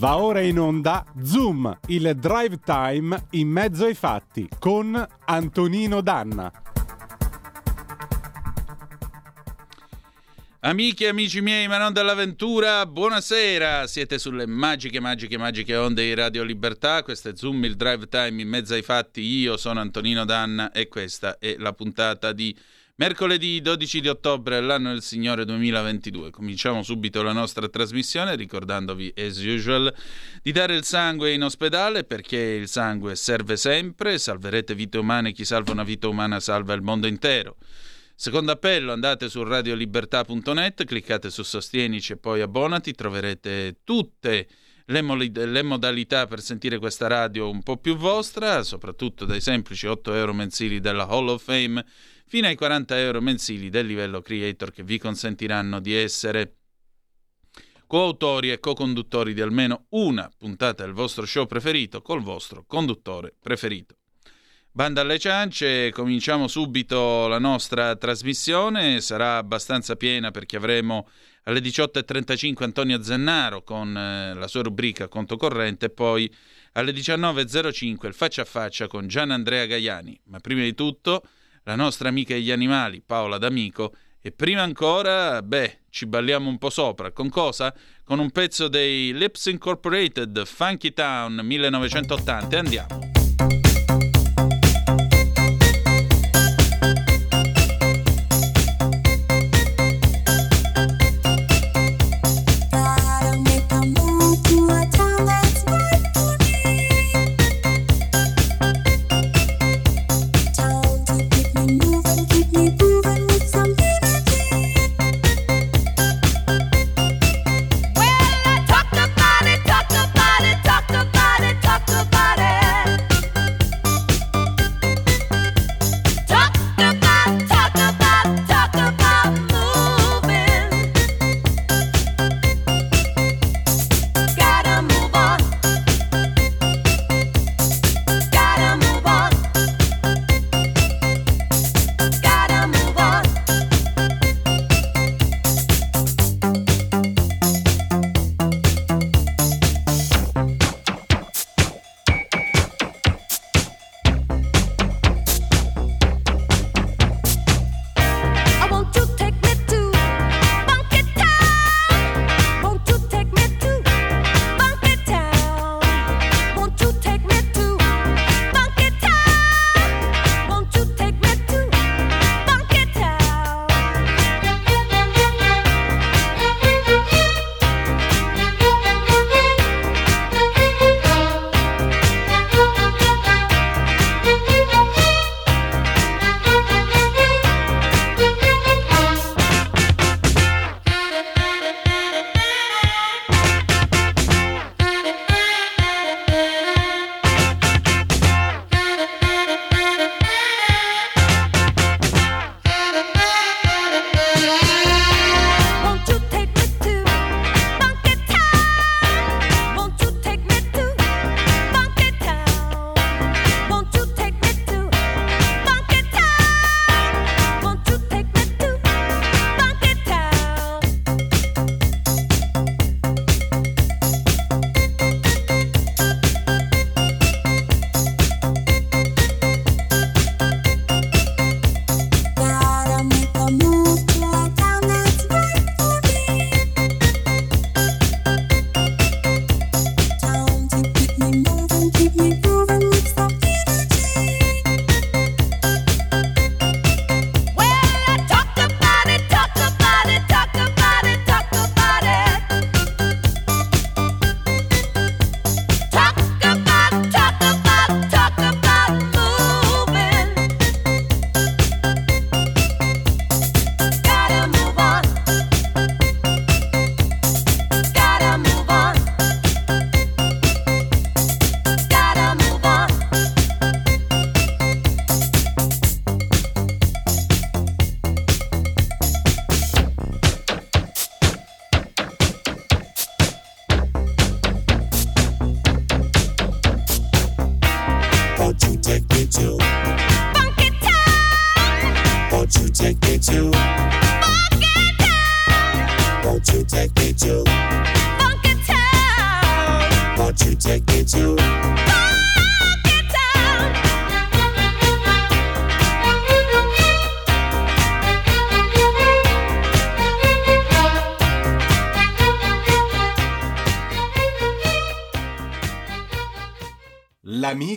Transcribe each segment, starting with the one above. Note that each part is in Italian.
Va ora in onda Zoom, il drive time in mezzo ai fatti con Antonino Danna. Amiche e amici miei, ma non dall'avventura, buonasera! Siete sulle magiche, magiche, magiche onde di Radio Libertà. Questo è Zoom, il drive time in mezzo ai fatti. Io sono Antonino Danna e questa è la puntata di mercoledì 12 di ottobre dell'anno del Signore 2022. Cominciamo subito la nostra trasmissione ricordandovi, as usual, di dare il sangue in ospedale perché il sangue serve sempre. Salverete vite umane, chi salva una vita umana salva il mondo intero. Secondo appello, andate su radiolibertà.net, cliccate su Sostienici e poi abbonati, troverete tutte le, mo- le, modalità per sentire questa radio un po' più vostra, soprattutto dai semplici 8 euro mensili della Hall of Fame fino ai 40 euro mensili del livello creator che vi consentiranno di essere coautori e co-conduttori di almeno una puntata del vostro show preferito col vostro conduttore preferito. Banda alle ciance, cominciamo subito la nostra trasmissione, sarà abbastanza piena perché avremo alle 18.35 Antonio Zennaro con eh, la sua rubrica Conto Corrente e poi alle 19.05 il faccia a faccia con Gian Andrea Gaiani. Ma prima di tutto la nostra amica degli animali Paola D'Amico e prima ancora, beh, ci balliamo un po' sopra. Con cosa? Con un pezzo dei Lips Incorporated Funky Town 1980 andiamo.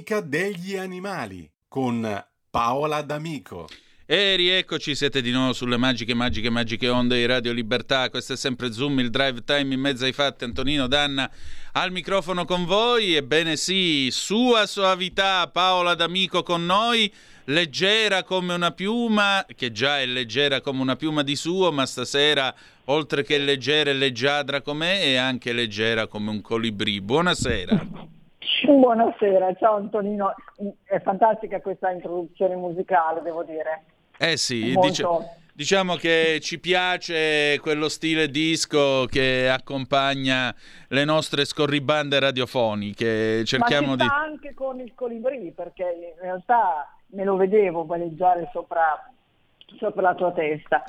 L'amica degli animali con Paola D'Amico. E rieccoci, siete di nuovo sulle magiche, magiche, magiche onde di Radio Libertà. Questo è sempre Zoom, il drive time in mezzo ai fatti. Antonino Danna al microfono con voi. Ebbene sì, sua soavità, Paola D'Amico con noi, leggera come una piuma, che già è leggera come una piuma di suo, ma stasera, oltre che leggera e leggiadra com'è, è anche leggera come un colibrì. Buonasera. Buonasera, ciao Antonino, è fantastica questa introduzione musicale, devo dire. Eh sì, dice, diciamo che ci piace quello stile disco che accompagna le nostre scorribande radiofoniche. Cerchiamo Ma di... anche con il colibrì, perché in realtà me lo vedevo valeggiare sopra sopra la tua testa.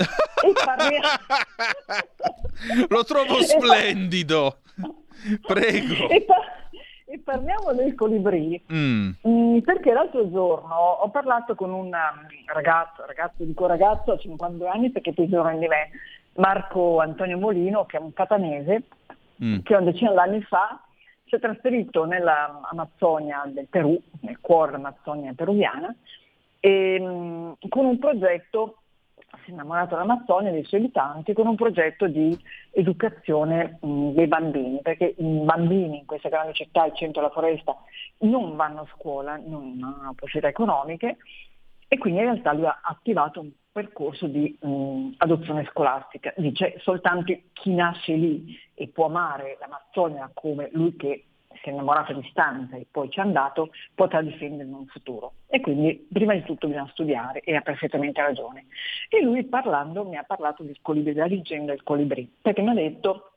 parli... Lo trovo splendido. Prego. E, par- e parliamo del colibrì, mm. mm. perché l'altro giorno ho parlato con un um, ragazzo, ragazzo dico ragazzo, ha 52 anni perché più giovane di me, Marco Antonio Molino, che è un catanese, mm. che una decina d'anni fa si è trasferito nell'Amazzonia del Perù, nel cuore dell'Amazzonia peruviana, e, mm, con un progetto si è innamorato dell'Amazzonia e dei suoi abitanti con un progetto di educazione mh, dei bambini, perché i bambini in queste grandi città, al centro della foresta, non vanno a scuola, non hanno possibilità economiche e quindi in realtà lui ha attivato un percorso di mh, adozione scolastica. Dice soltanto chi nasce lì e può amare l'Amazzonia come lui che si è innamorato a distanza e poi ci è andato, potrà difendere in un futuro. E quindi prima di tutto bisogna studiare e ha perfettamente ragione. E lui parlando mi ha parlato del colibrì, della leggenda del colibrì, perché mi ha detto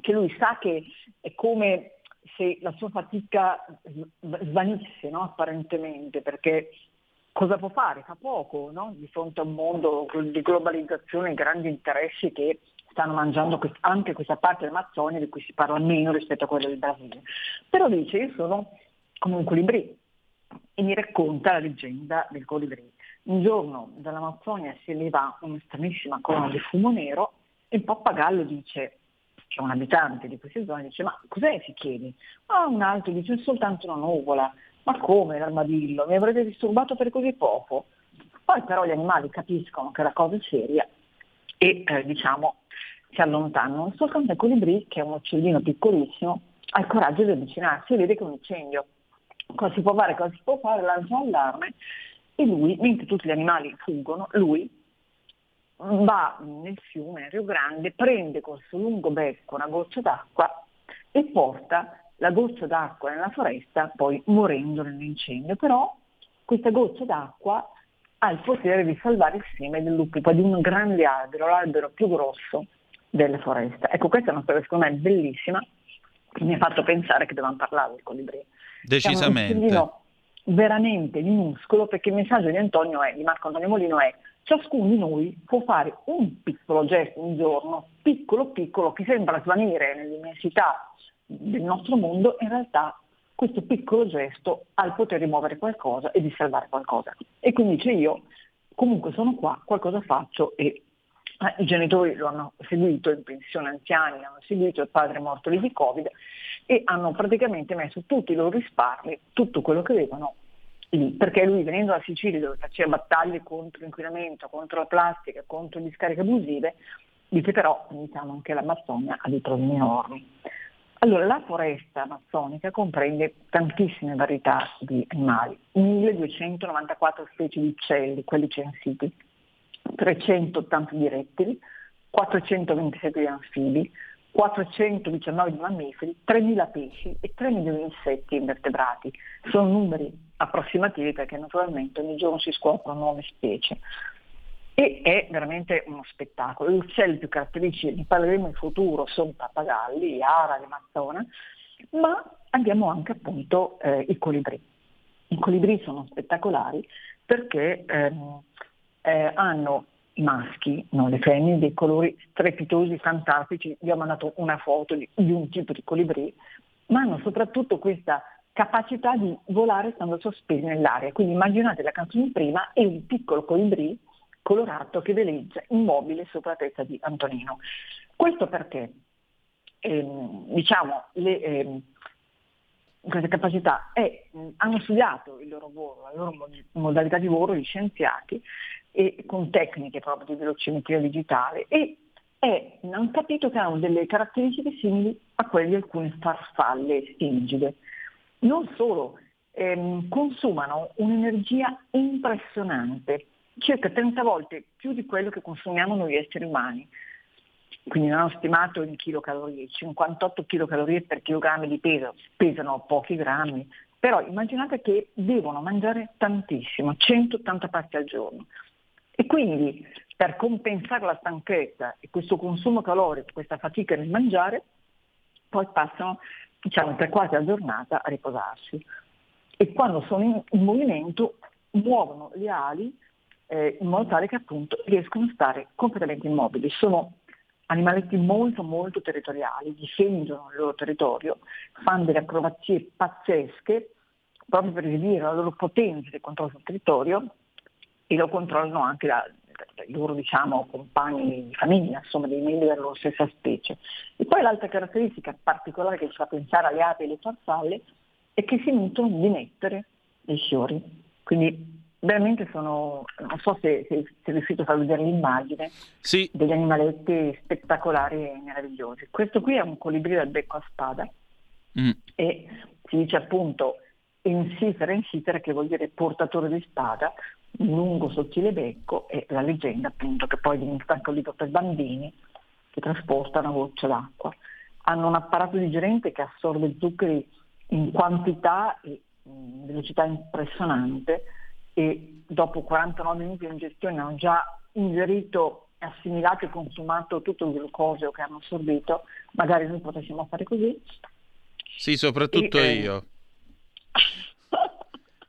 che lui sa che è come se la sua fatica svanisse no? apparentemente, perché cosa può fare? Fa poco no? di fronte a un mondo di globalizzazione grandi interessi che stanno mangiando anche questa parte dell'Amazzonia di cui si parla meno rispetto a quella del Brasile. Però dice io sono come un colibrì e mi racconta la leggenda del colibrì. Un giorno dall'Amazzonia si eleva una stranissima colonna di fumo nero e il pappagallo dice, c'è un abitante di queste zone, dice ma cos'è si chiede? Ah, un altro dice è soltanto una nuvola, ma come l'armadillo? Mi avrete disturbato per così poco? Poi però gli animali capiscono che la cosa è seria e eh, diciamo si allontanano. Soltanto il colibrì, che è un uccellino piccolissimo, ha il coraggio di avvicinarsi e vede che è un incendio. Cosa si può fare? Cosa si può fare? Lancia l'allarme e lui, mentre tutti gli animali fuggono, lui va nel fiume, Rio Grande, prende col suo lungo becco una goccia d'acqua e porta la goccia d'acqua nella foresta, poi morendo nell'incendio. Però questa goccia d'acqua ha il potere di salvare il seme del lupo, di un grande albero, l'albero più grosso delle foreste. Ecco, questa è una storia secondo me bellissima, che mi ha fatto pensare che dovevamo parlare del colibrì. Decisamente. È veramente minuscolo perché il messaggio di Antonio è, di Marco Antonio Molino è ciascuno di noi può fare un piccolo gesto un giorno, piccolo piccolo, che sembra svanire nell'immensità del nostro mondo, in realtà questo piccolo gesto ha il potere di muovere qualcosa e di salvare qualcosa. E quindi dice io, comunque sono qua, qualcosa faccio e i genitori lo hanno seguito in pensione anziani, hanno seguito il padre morto lì di Covid e hanno praticamente messo tutti i loro risparmi, tutto quello che avevano lì, perché lui venendo da Sicilia dove faceva battaglie contro l'inquinamento, contro la plastica, contro le discariche abusive, dice però diciamo, anche l'Amazzonia ha dei problemi enormi. Allora, la foresta amazzonica comprende tantissime varietà di animali, 1294 specie di uccelli, quelli censiti, 380 di rettili, 427 di anfibi, 419 di mammiferi, 3.000 pesci e 3 milioni di insetti invertebrati. Sono numeri approssimativi perché naturalmente ogni giorno si scoprono nuove specie. E è veramente uno spettacolo. Gli uccelli più caratteristici, ne parleremo in futuro, sono pappagalli, ara, le mazzone, ma abbiamo anche appunto eh, i colibrì. I colibrì sono spettacolari perché ehm, eh, hanno i maschi, non le femmine, dei colori strepitosi, fantastici. Vi ho mandato una foto di, di un tipo di colibrì, ma hanno soprattutto questa capacità di volare stando sospesi nell'aria. Quindi immaginate la canzone prima e un piccolo colibrì colorato che veleggia immobile sopra la testa di Antonino. Questo perché ehm, diciamo, le, ehm, queste capacità e mh, hanno studiato il loro lavoro, la loro modalità di lavoro, gli scienziati, e con tecniche proprio di velocimetria digitale e, e hanno capito che hanno delle caratteristiche simili a quelle di alcune farfalle stingide. Non solo, ehm, consumano un'energia impressionante, circa 30 volte più di quello che consumiamo noi esseri umani. Quindi non hanno stimato in chilocalorie, 58 kcal per chilogrammo di peso, pesano pochi grammi, però immaginate che devono mangiare tantissimo, 180 pasti al giorno. E quindi per compensare la stanchezza e questo consumo calorico, questa fatica nel mangiare, poi passano diciamo, per quasi la giornata a riposarsi. E quando sono in movimento muovono le ali eh, in modo tale che appunto riescono a stare completamente immobili. Sono animaletti molto molto territoriali, difendono il loro territorio, fanno delle acrobazie pazzesche proprio per esibire la loro potenza di controllo sul territorio e lo controllano anche da, dai loro diciamo, compagni di famiglia, insomma dei membri della loro stessa specie. E poi l'altra caratteristica particolare che ci fa pensare alle api e alle farfalle è che si nutrono di nettare dei fiori. Quindi veramente sono, non so se, se, se riuscito a far vedere l'immagine, sì. degli animaletti spettacolari e meravigliosi. Questo qui è un colibrì dal becco a spada mm. e si dice appunto insifere insifere che vuol dire portatore di spada, un lungo sottile becco e la leggenda appunto che poi diventa anche un libro per bambini che trasporta una goccia d'acqua. Hanno un apparato digerente che assorbe zuccheri in quantità e in velocità impressionante e dopo 49 minuti di ingestione hanno già ingerito, assimilato e consumato tutto il glucosio che hanno assorbito, magari noi potessimo fare così. Sì, soprattutto e, io.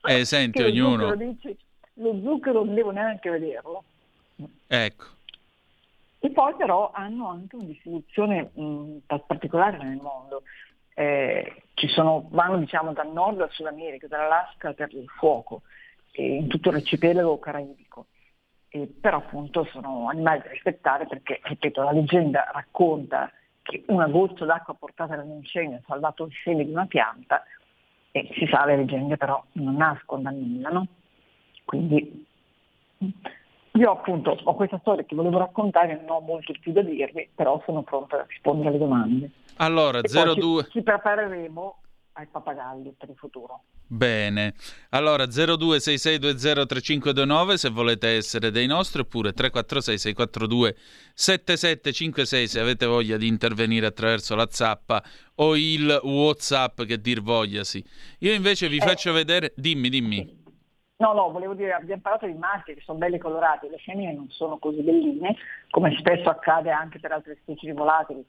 Eh, senti, ognuno... Dici, lo zucchero non devo neanche vederlo. Ecco. E poi però hanno anche una distribuzione mh, particolare nel mondo. Eh, sono, vanno diciamo dal nord al Sud America, dall'Alaska per il fuoco, in tutto l'arcipelago caraibico. Eh, però appunto sono animali da rispettare perché, ripeto, la leggenda racconta che una goccia d'acqua portata dall'incendio ha salvato il seme di una pianta e si sa le leggende però non nascono da nulla, no? Quindi io appunto ho questa storia che volevo raccontare, non ho molto più da dirvi, però sono pronta a rispondere alle domande. Allora, 02... Ci, ci prepareremo ai pappagalli per il futuro. Bene, allora 0266203529 se volete essere dei nostri oppure 346 642 7756 se avete voglia di intervenire attraverso la zappa o il Whatsapp che dir voglia sì. Io invece vi eh, faccio vedere, dimmi, dimmi. No, no, volevo dire, abbiamo parlato di maschi che sono belli colorati, le femmine non sono così belline, come spesso accade anche per altre specie di volatili.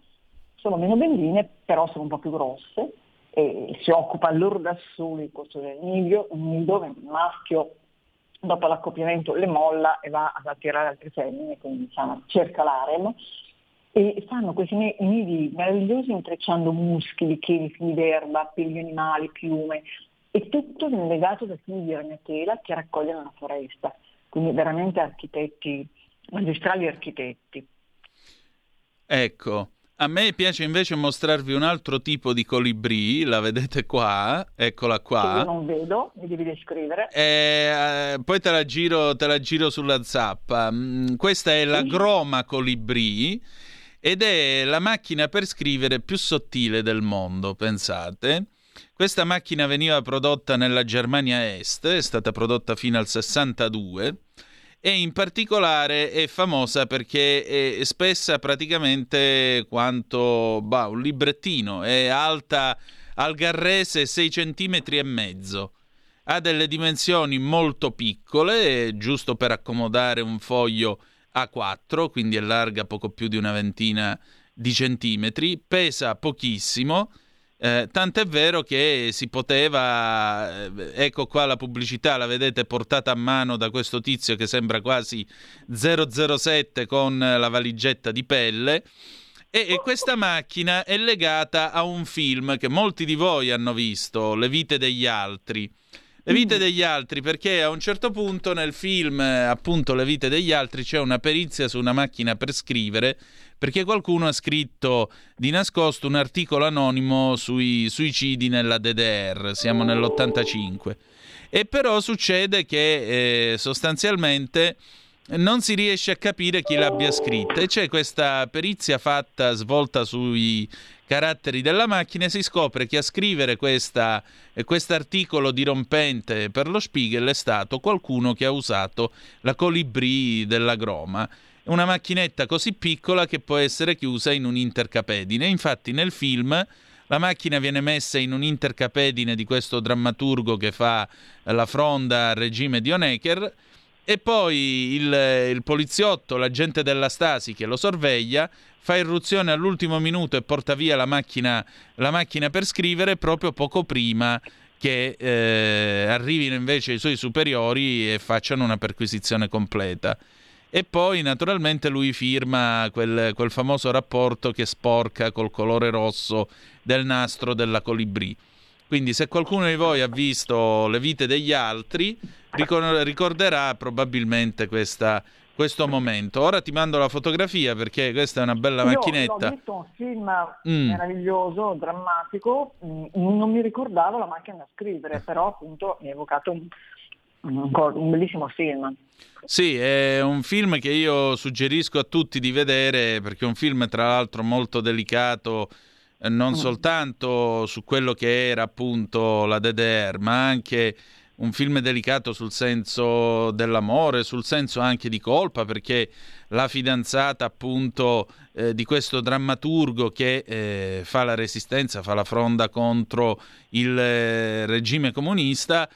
Sono meno belline, però sono un po' più grosse e si occupa loro da soli il costo del un nido, il maschio dopo l'accoppiamento le molla e va ad attirare altre femmine, quindi diciamo, cerca l'arem e fanno questi nidi meravigliosi intrecciando muschi, chili, fili d'erba, peli animali, piume, e tutto legato da fili di ragnatela che raccogliono la foresta, quindi veramente architetti, magistrali architetti. Ecco, a me piace invece mostrarvi un altro tipo di colibrì, la vedete qua, eccola qua. Io non vedo, mi devi descrivere. Eh, poi te la, giro, te la giro sulla zappa. Mm, questa è la groma colibrì ed è la macchina per scrivere più sottile del mondo, pensate. Questa macchina veniva prodotta nella Germania Est, è stata prodotta fino al 62 e in particolare è famosa perché è spessa praticamente quanto bah, un librettino, è alta al garrese 6 cm e mezzo. Ha delle dimensioni molto piccole, giusto per accomodare un foglio A4, quindi è larga poco più di una ventina di centimetri, pesa pochissimo eh, tant'è vero che si poteva, eh, ecco qua la pubblicità, la vedete portata a mano da questo tizio che sembra quasi 007 con la valigetta di pelle. E, e questa macchina è legata a un film che molti di voi hanno visto, Le vite degli altri. Le vite degli altri, perché a un certo punto nel film, appunto, Le vite degli altri, c'è una perizia su una macchina per scrivere perché qualcuno ha scritto di nascosto un articolo anonimo sui suicidi nella DDR, siamo nell'85. E però succede che eh, sostanzialmente non si riesce a capire chi l'abbia scritta e c'è questa perizia fatta, svolta sui caratteri della macchina e si scopre che a scrivere questa, articolo dirompente per lo Spiegel è stato qualcuno che ha usato la colibrì della Groma una macchinetta così piccola che può essere chiusa in un intercapedine. Infatti nel film la macchina viene messa in un intercapedine di questo drammaturgo che fa la fronda al regime di Honecker e poi il, il poliziotto, l'agente della Stasi che lo sorveglia, fa irruzione all'ultimo minuto e porta via la macchina, la macchina per scrivere proprio poco prima che eh, arrivino invece i suoi superiori e facciano una perquisizione completa. E poi naturalmente lui firma quel, quel famoso rapporto che sporca col colore rosso del nastro della colibrì. Quindi se qualcuno di voi ha visto le vite degli altri, ricorderà probabilmente questa, questo momento. Ora ti mando la fotografia perché questa è una bella Io macchinetta. Ho visto un film mm. meraviglioso, drammatico, mm, non mi ricordavo la macchina da scrivere, però appunto mi ha evocato un, un bellissimo film. Sì, è un film che io suggerisco a tutti di vedere perché è un film tra l'altro molto delicato eh, non mm. soltanto su quello che era appunto la DDR, ma anche un film delicato sul senso dell'amore, sul senso anche di colpa, perché la fidanzata appunto eh, di questo drammaturgo che eh, fa la resistenza, fa la fronda contro il eh, regime comunista,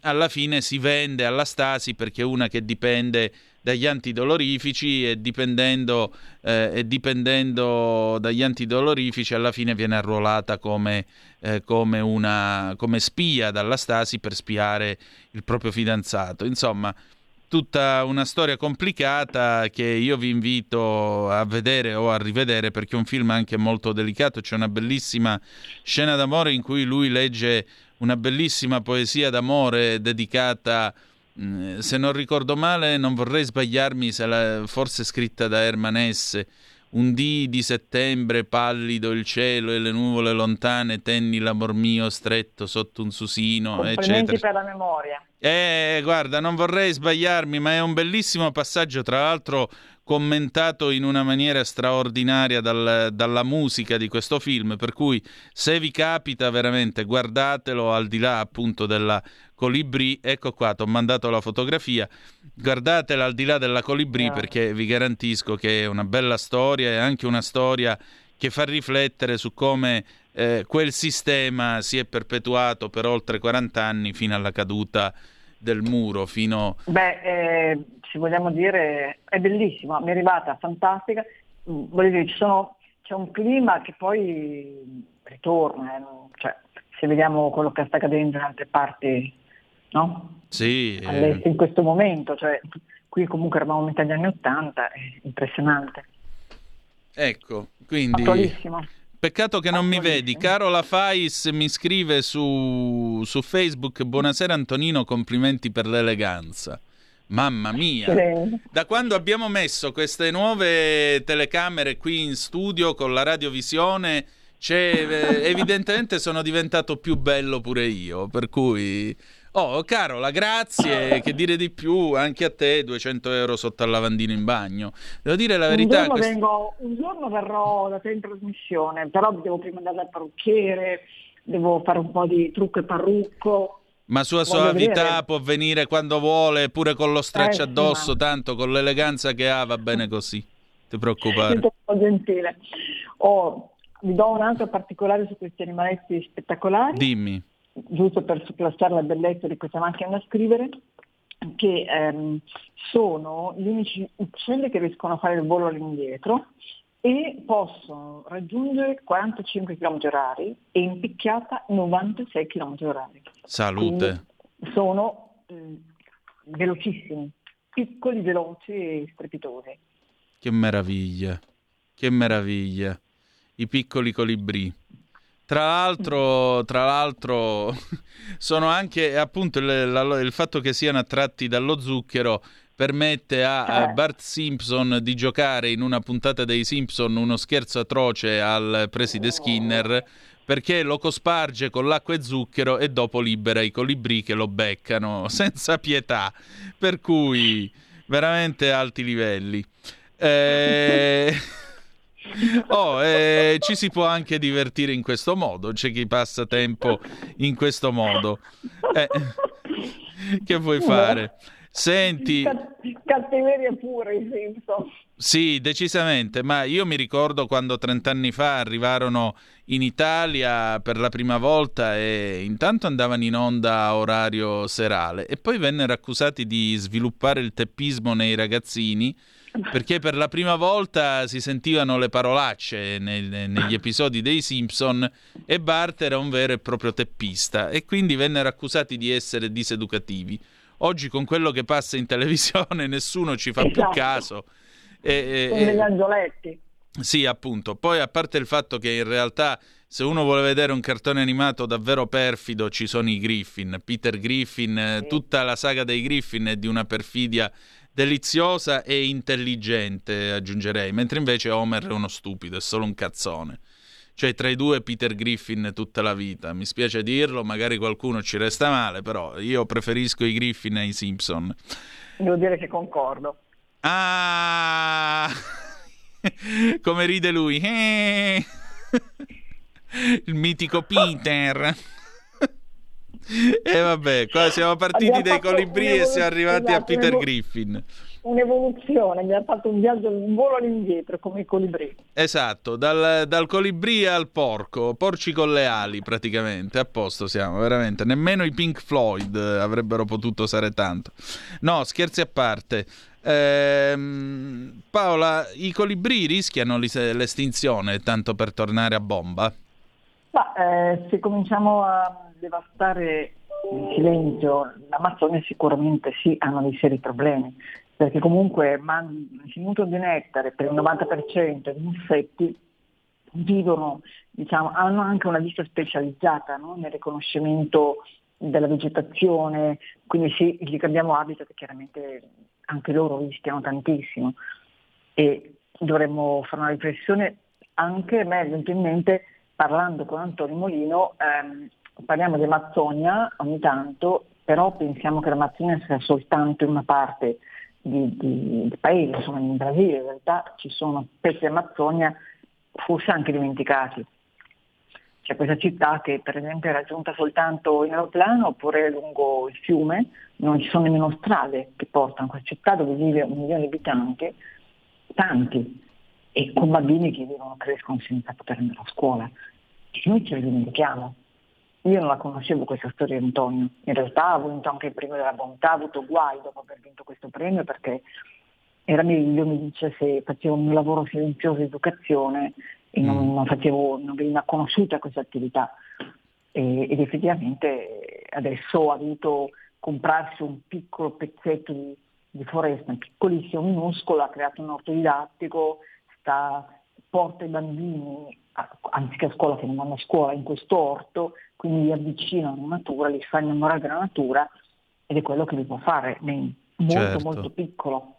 alla fine si vende alla Stasi perché è una che dipende dagli antidolorifici e dipendendo, eh, e dipendendo dagli antidolorifici alla fine viene arruolata come, eh, come, una, come spia dalla Stasi per spiare il proprio fidanzato. Insomma, tutta una storia complicata che io vi invito a vedere o a rivedere perché è un film anche molto delicato. C'è una bellissima scena d'amore in cui lui legge una bellissima poesia d'amore dedicata, mm, se non ricordo male, non vorrei sbagliarmi, forse scritta da Herman S. Un dì di settembre, pallido il cielo e le nuvole lontane, tenni l'amor mio stretto sotto un susino, eccetera. per la memoria. Eh, guarda, non vorrei sbagliarmi, ma è un bellissimo passaggio, tra l'altro commentato in una maniera straordinaria dal, dalla musica di questo film, per cui se vi capita veramente guardatelo al di là appunto della colibrì, ecco qua, ti ho mandato la fotografia, guardatela al di là della colibrì yeah. perché vi garantisco che è una bella storia e anche una storia che fa riflettere su come eh, quel sistema si è perpetuato per oltre 40 anni fino alla caduta del muro, fino... Beh, eh se vogliamo dire, è bellissima, mi è arrivata fantastica. Mm, voglio dire, sono, c'è un clima che poi ritorna, eh, cioè, se vediamo quello che sta accadendo in altre parti, no? Sì. Eh... In questo momento, cioè, qui comunque eravamo a metà degli anni Ottanta, è impressionante. Ecco, quindi... Attualissimo. Peccato che non mi vedi. Carola Fais mi scrive su, su Facebook: Buonasera Antonino, complimenti per l'eleganza. Mamma mia, da quando abbiamo messo queste nuove telecamere qui in studio con la radiovisione, eh, evidentemente sono diventato più bello pure io. Per cui, oh, Carola, grazie. Che dire di più anche a te, 200 euro sotto al lavandino in bagno. Devo dire la verità. Un giorno, quest... vengo, un giorno verrò da te in trasmissione, però devo prima andare dal parrucchiere, devo fare un po' di trucco e parrucco ma sua soavità vedere. può venire quando vuole, pure con lo stretch eh, addosso, sì, tanto con l'eleganza che ha va bene così. Ti preoccupare. Siete un po' gentile. Oh, vi do un altro particolare su questi animaletti spettacolari. Dimmi. Giusto per sottolineare la bellezza di questa macchina da scrivere, che ehm, sono gli unici uccelli che riescono a fare il volo all'indietro e possono raggiungere 45 km h e in picchiata 96 km h Salute. Quindi sono eh, velocissimi, piccoli, veloci e strepitosi. Che meraviglia, che meraviglia. I piccoli colibrì. Tra l'altro, tra l'altro sono anche appunto il, il, fatto che siano attratti dallo zucchero permette a, a, eh. Bart Simpson di giocare in una puntata dei Simpson uno scherzo atroce al preside Skinner perché lo cosparge con l'acqua e zucchero e dopo libera i colibrì che lo beccano senza pietà. Per cui veramente alti livelli. Eh... Oh, eh, ci si può anche divertire in questo modo, c'è chi passa tempo in questo modo. Eh, che vuoi fare? Senti... Cattiveria pure i Simpson. Sì, decisamente, ma io mi ricordo quando 30 anni fa arrivarono in Italia per la prima volta e intanto andavano in onda a orario serale e poi vennero accusati di sviluppare il teppismo nei ragazzini perché per la prima volta si sentivano le parolacce nel, negli episodi dei Simpson e Bart era un vero e proprio teppista e quindi vennero accusati di essere diseducativi. Oggi con quello che passa in televisione nessuno ci fa esatto. più caso. E, e, degli angioletti. Sì, appunto. Poi a parte il fatto che in realtà se uno vuole vedere un cartone animato davvero perfido ci sono i Griffin, Peter Griffin, sì. tutta la saga dei Griffin è di una perfidia deliziosa e intelligente, aggiungerei, mentre invece Homer è uno stupido, è solo un cazzone. Cioè, tra i due Peter Griffin tutta la vita. Mi spiace dirlo, magari qualcuno ci resta male, però io preferisco i Griffin ai Simpson. Devo dire che concordo. Ah! Come ride lui. Il mitico Peter. E vabbè, qua siamo partiti dai colibri e siamo arrivati esatto, a Peter Griffin. Un'evoluzione, abbiamo fatto un viaggio, un volo all'indietro come i colibri. Esatto, dal, dal colibri al porco, porci con le ali praticamente, a posto siamo, veramente. Nemmeno i Pink Floyd avrebbero potuto usare tanto. No, scherzi a parte. Ehm, Paola, i colibri rischiano l'estinzione, tanto per tornare a bomba? Ma, eh, se cominciamo a devastare in silenzio l'Amazzonia sicuramente sì, hanno dei seri problemi, perché comunque il minuto di nettare per il 90% di insetti vivono, diciamo, hanno anche una vista specializzata no? nel riconoscimento della vegetazione, quindi se gli cambiamo habitat chiaramente anche loro rischiano tantissimo e dovremmo fare una riflessione anche, a me è venuto in mente parlando con Antonio Molino, ehm, parliamo di Amazzonia ogni tanto, però pensiamo che l'Amazzonia sia soltanto in una parte di, di, di paese, insomma in Brasile in realtà ci sono pezzi di Amazzonia forse anche dimenticati. C'è questa città che per esempio è raggiunta soltanto in aeroplano oppure lungo il fiume, non ci sono nemmeno strade che portano questa città dove vive un milione di abitanti, tanti, e con bambini che vivono, crescono senza poter andare a scuola. E noi ce li dimentichiamo. Io non la conoscevo questa storia di Antonio, in realtà ha vinto anche il premio della bontà, ha avuto guai dopo aver vinto questo premio perché era meglio, mi dice, se facevo un lavoro silenzioso di educazione e non, mm. non, facevo, non veniva conosciuta questa attività. E, ed effettivamente adesso ha dovuto comprarsi un piccolo pezzetto di, di foresta, piccolissimo, minuscolo, ha creato un orto didattico, sta, porta i bambini, anziché a scuola che non vanno a scuola, in questo orto quindi li avvicina alla natura, li fa innamorare della natura ed è quello che li può fare, molto certo. molto piccolo.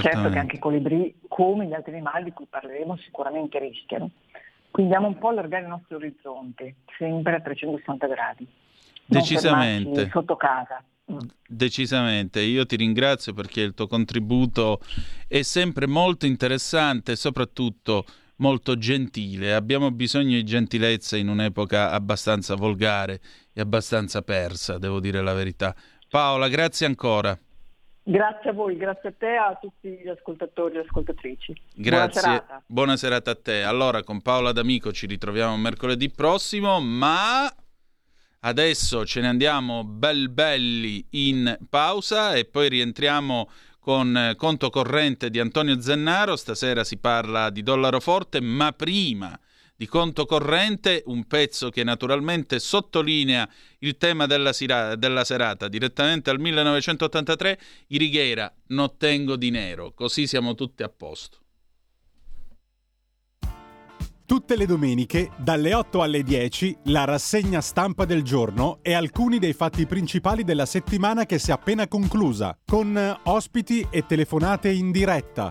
Certo che anche i colibri, come gli altri animali di cui parleremo, sicuramente rischiano. Quindi andiamo un po' a allargare i nostri orizzonti, sempre a 360 gradi. Decisamente. Sotto casa. Mm. Decisamente, io ti ringrazio perché il tuo contributo è sempre molto interessante e soprattutto molto gentile. Abbiamo bisogno di gentilezza in un'epoca abbastanza volgare e abbastanza persa, devo dire la verità. Paola, grazie ancora. Grazie a voi, grazie a te e a tutti gli ascoltatori e ascoltatrici. Grazie, buona serata. buona serata a te. Allora, con Paola D'Amico ci ritroviamo mercoledì prossimo, ma adesso ce ne andiamo bel belli in pausa e poi rientriamo con eh, conto corrente di Antonio Zennaro. Stasera si parla di dollaro forte, ma prima di conto corrente, un pezzo che naturalmente sottolinea il tema della, sira- della serata, direttamente al 1983, i Righiera, non tengo dinero, così siamo tutti a posto. Tutte le domeniche, dalle 8 alle 10, la rassegna stampa del giorno e alcuni dei fatti principali della settimana che si è appena conclusa, con ospiti e telefonate in diretta.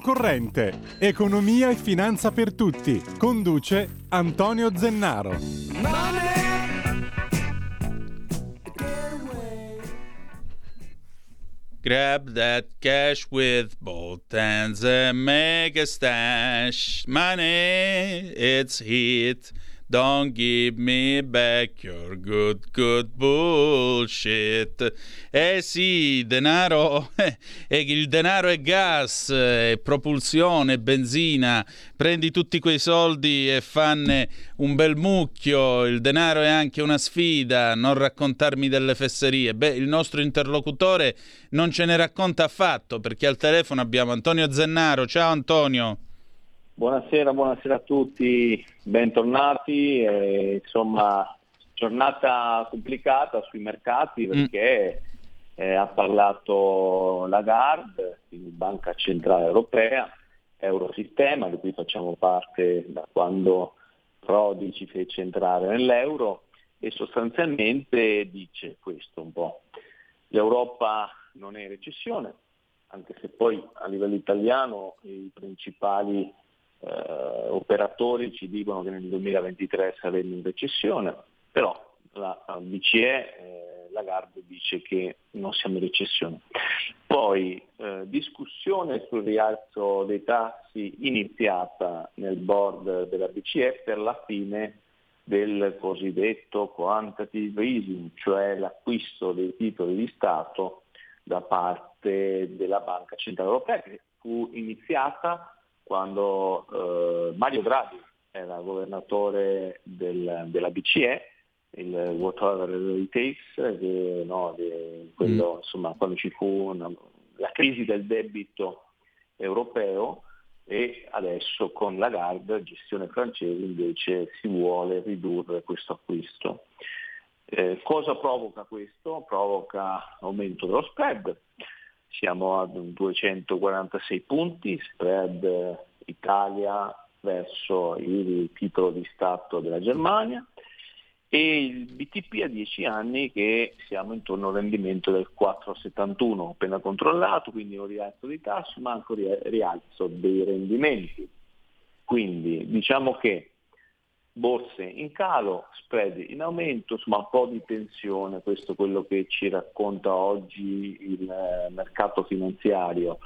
Corrente, Economia e Finanza per Tutti. Conduce Antonio Zennaro. Grab that cash with both hands and make a stash. Money, it's heat. Don't give me back your good, good bullshit. Eh sì, denaro, eh, il denaro è gas, è propulsione, benzina. Prendi tutti quei soldi e fanne un bel mucchio. Il denaro è anche una sfida, non raccontarmi delle fesserie. Beh, il nostro interlocutore non ce ne racconta affatto perché al telefono abbiamo Antonio Zennaro. Ciao Antonio. Buonasera, buonasera a tutti, bentornati. Eh, insomma, giornata complicata sui mercati mm. perché mm. Eh, ha parlato Lagarde, Banca Centrale Europea, Eurosistema, di cui facciamo parte da quando Prodi ci fece entrare nell'euro e sostanzialmente dice questo un po'. L'Europa non è in recessione, anche se poi a livello italiano i principali eh, operatori ci dicono che nel 2023 saremo in recessione, però la BCE, eh, Lagarde dice che non siamo in recessione. Poi eh, discussione sul rialzo dei tassi iniziata nel board della BCE per la fine del cosiddetto quantitative easing, cioè l'acquisto dei titoli di Stato da parte della Banca Centrale Europea, che fu iniziata quando eh, Mario Draghi era governatore del, della BCE, il whatever it takes, che, no, di, quello, mm. insomma, quando ci fu una, la crisi del debito europeo e adesso con la Lagarde, gestione francese, invece si vuole ridurre questo acquisto. Eh, cosa provoca questo? Provoca aumento dello spread, siamo a 246 punti, spread Italia verso il titolo di Stato della Germania e il BTP a 10 anni che siamo intorno a un rendimento del 4,71 appena controllato, quindi un rialzo di tasso ma anche un rialzo dei rendimenti. Quindi diciamo che borse in calo, spread in aumento, insomma un po' di tensione, questo è quello che ci racconta oggi il eh, mercato finanziario.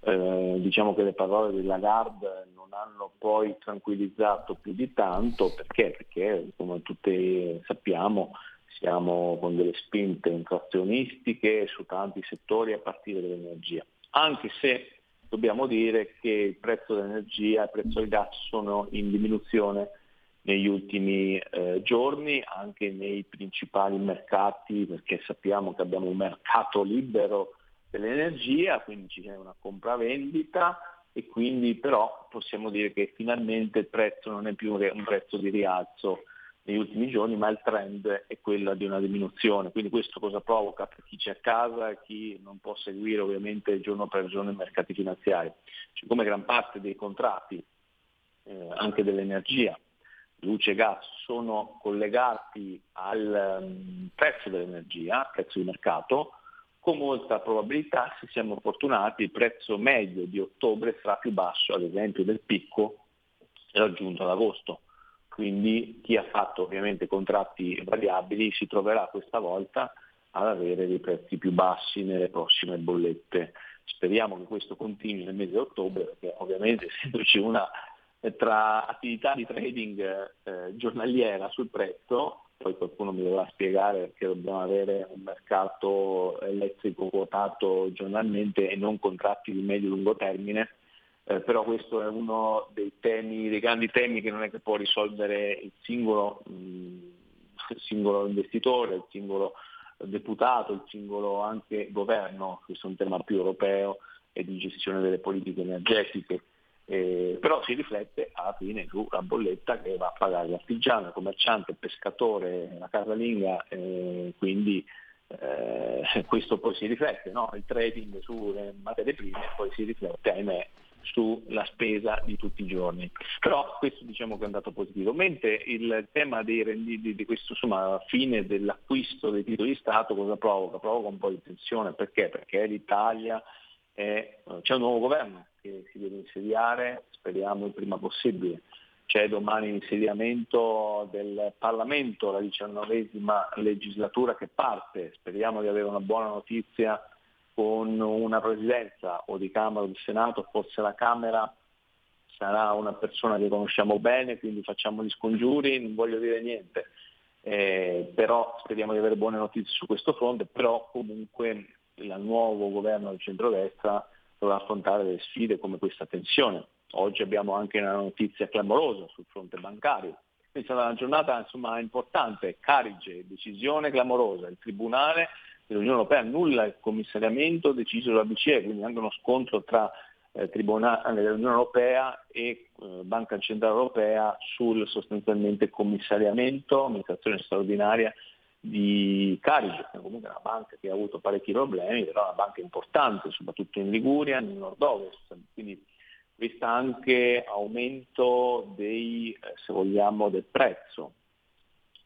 Eh, diciamo che le parole di Lagarde non hanno poi tranquillizzato più di tanto perché, perché come tutti sappiamo siamo con delle spinte inflazionistiche su tanti settori a partire dall'energia. Anche se dobbiamo dire che il prezzo dell'energia e il prezzo del gas sono in diminuzione negli ultimi eh, giorni anche nei principali mercati perché sappiamo che abbiamo un mercato libero dell'energia, quindi c'è una compravendita e quindi però possiamo dire che finalmente il prezzo non è più un prezzo di rialzo negli ultimi giorni, ma il trend è quello di una diminuzione. Quindi questo cosa provoca per chi c'è a casa e chi non può seguire ovviamente giorno per giorno i mercati finanziari. Siccome gran parte dei contratti, eh, anche dell'energia, luce e gas sono collegati al um, prezzo dell'energia, prezzo di mercato, con molta probabilità, se siamo fortunati, il prezzo medio di ottobre sarà più basso, ad esempio, del picco raggiunto ad agosto. Quindi chi ha fatto ovviamente contratti variabili si troverà questa volta ad avere dei prezzi più bassi nelle prossime bollette. Speriamo che questo continui nel mese di ottobre, perché ovviamente essendoci una tra attività di trading eh, giornaliera sul prezzo, poi qualcuno mi dovrà spiegare perché dobbiamo avere un mercato elettrico quotato giornalmente e non contratti di medio-lungo termine, eh, però questo è uno dei temi, dei grandi temi che non è che può risolvere il singolo, mh, il singolo investitore, il singolo deputato, il singolo anche governo, questo è un tema più europeo e di gestione delle politiche energetiche eh, però si riflette alla fine sulla bolletta che va a pagare l'artigiano, il commerciante, il pescatore, la casalinga, eh, quindi eh, questo poi si riflette, no? il trading sulle materie prime poi si riflette, ahimè, sulla spesa di tutti i giorni. Però questo diciamo che è andato positivo. Mentre il tema dei renditi di questo insomma, fine dell'acquisto dei titoli di Stato cosa provoca? Provoca un po' di tensione perché? Perché l'Italia è, c'è un nuovo governo che si deve insediare, speriamo il prima possibile. C'è domani l'insediamento del Parlamento, la diciannovesima legislatura che parte, speriamo di avere una buona notizia con una presidenza o di Camera o di Senato, forse la Camera sarà una persona che conosciamo bene, quindi facciamo gli scongiuri, non voglio dire niente, eh, però speriamo di avere buone notizie su questo fronte, però comunque il nuovo governo del centrodestra dovrà affrontare delle sfide come questa tensione. Oggi abbiamo anche una notizia clamorosa sul fronte bancario. È stata una giornata insomma, importante, Carige, decisione clamorosa, il Tribunale dell'Unione Europea annulla il commissariamento deciso dalla BCE, quindi anche uno scontro tra eh, Tribunale dell'Unione Europea e eh, Banca Centrale Europea sul sostanzialmente commissariamento, amministrazione straordinaria di Carige, che è comunque una banca che ha avuto parecchi problemi, però è una banca importante, soprattutto in Liguria, nel nord-ovest, quindi questo anche aumento dei, eh, se vogliamo, del prezzo.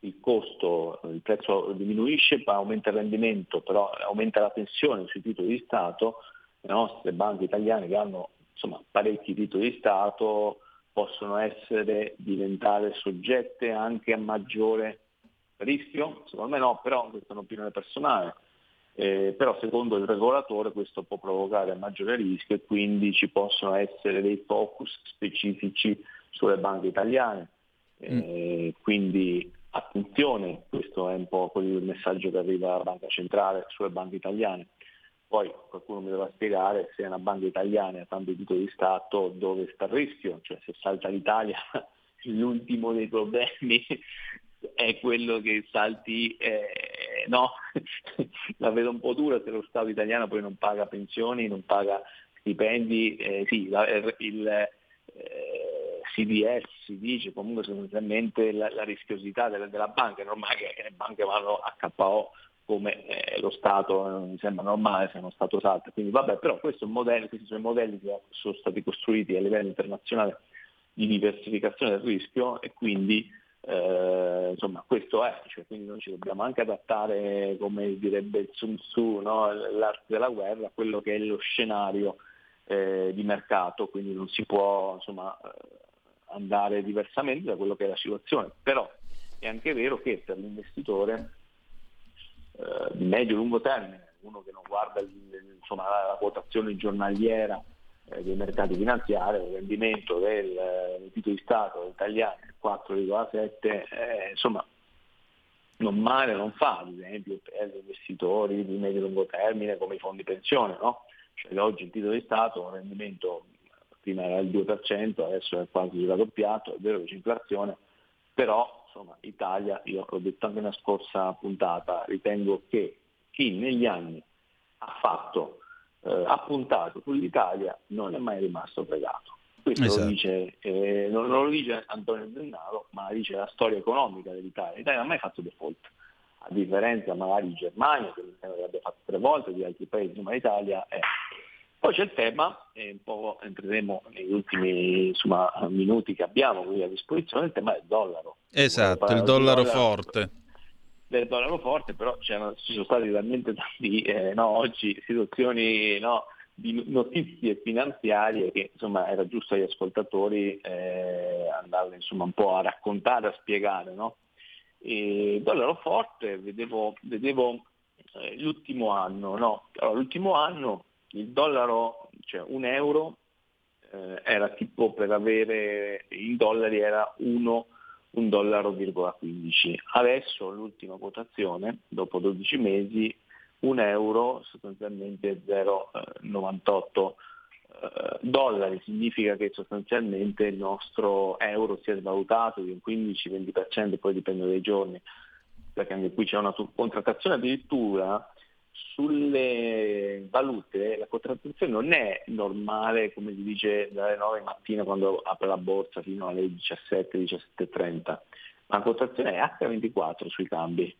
Il costo, il prezzo diminuisce, aumenta il rendimento, però aumenta la tensione sui titoli di Stato, le nostre banche italiane che hanno insomma, parecchi titoli di Stato possono essere, diventare soggette anche a maggiore rischio? Secondo me no, però questa è un'opinione personale. Eh, però secondo il regolatore questo può provocare maggiore rischio e quindi ci possono essere dei focus specifici sulle banche italiane. Eh, mm. Quindi attenzione, questo è un po' il messaggio che arriva dalla banca centrale sulle banche italiane. Poi qualcuno mi dovrà spiegare se è una banca italiana ha tanti titoli di Stato dove sta il rischio, cioè se salta l'Italia l'ultimo dei problemi è quello che salti, eh, no, la vedo un po' dura se lo Stato italiano poi non paga pensioni, non paga stipendi, eh, sì, la, il eh, CDS si dice comunque sostanzialmente la, la rischiosità della, della, banca, è normale che le banche vanno a KO come eh, lo Stato, non mi sembra normale se uno Stato salta, quindi vabbè, però questo è un modello, questi sono i modelli che sono stati costruiti a livello internazionale di diversificazione del rischio e quindi eh, insomma questo è, cioè, quindi noi ci dobbiamo anche adattare, come direbbe il Sun Tzu, no? l'arte della guerra, a quello che è lo scenario eh, di mercato, quindi non si può insomma, eh, andare diversamente da quello che è la situazione. Però è anche vero che per l'investitore eh, di medio-lungo termine, uno che non guarda insomma, la quotazione giornaliera dei mercati finanziari, il rendimento del, eh, del titolo di Stato italiano 4,7, eh, insomma non male non fa, ad esempio per gli investitori di medio e lungo termine come i fondi pensione, no? cioè, oggi il titolo di Stato ha un rendimento, prima era il 2%, adesso è quasi raddoppiato, è vero che c'è inflazione, però insomma Italia, io l'ho detto anche nella scorsa puntata, ritengo che chi negli anni ha fatto, eh, ha puntato sull'Italia non è mai rimasto pregato. Questo esatto. lo dice, eh, non, lo dice Antonio Zennaro, ma dice la storia economica dell'Italia. L'Italia non ha mai fatto default, a differenza magari di Germania, che mi sembra che abbia fatto tre volte, di altri paesi, ma l'Italia è... Poi c'è il tema, e un po' entreremo negli ultimi insomma, minuti che abbiamo qui a disposizione, il tema del dollaro. Esatto, il dollaro, dollaro forte del dollaro forte, però ci sono state talmente tante eh, no, oggi situazioni no, di notizie finanziarie che insomma era giusto agli ascoltatori eh, andare insomma, un po' a raccontare, a spiegare. No? E dollaro forte, vedevo, vedevo eh, l'ultimo anno, no? allora, l'ultimo anno il dollaro, cioè un euro, eh, era tipo per avere in dollari era 1,1 1,15 dollaro. Adesso l'ultima quotazione, dopo 12 mesi, 1 euro sostanzialmente 0,98 eh, eh, dollari, significa che sostanzialmente il nostro euro si è svalutato di un 15-20%, poi dipende dai giorni, perché anche qui c'è una contrattazione addirittura sulle valute la contrattazione non è normale come si dice dalle 9 mattina quando apre la borsa fino alle 17, 17.30, ma la contrattazione è H24 sui cambi.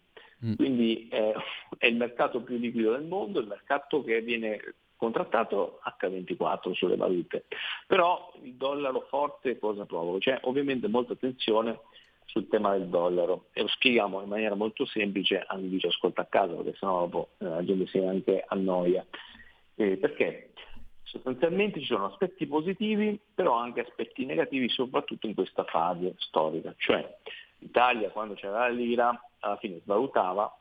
Mm. Quindi eh, è il mercato più liquido del mondo, il mercato che viene contrattato H24 sulle valute. Però il dollaro forte cosa provoca? C'è ovviamente molta attenzione sul tema del dollaro e lo spieghiamo in maniera molto semplice a chi ci ascolta a casa perché sennò dopo eh, la gente si anche annoia. Eh, perché sostanzialmente ci sono aspetti positivi, però anche aspetti negativi, soprattutto in questa fase storica. Cioè l'Italia quando c'era la lira alla fine svalutava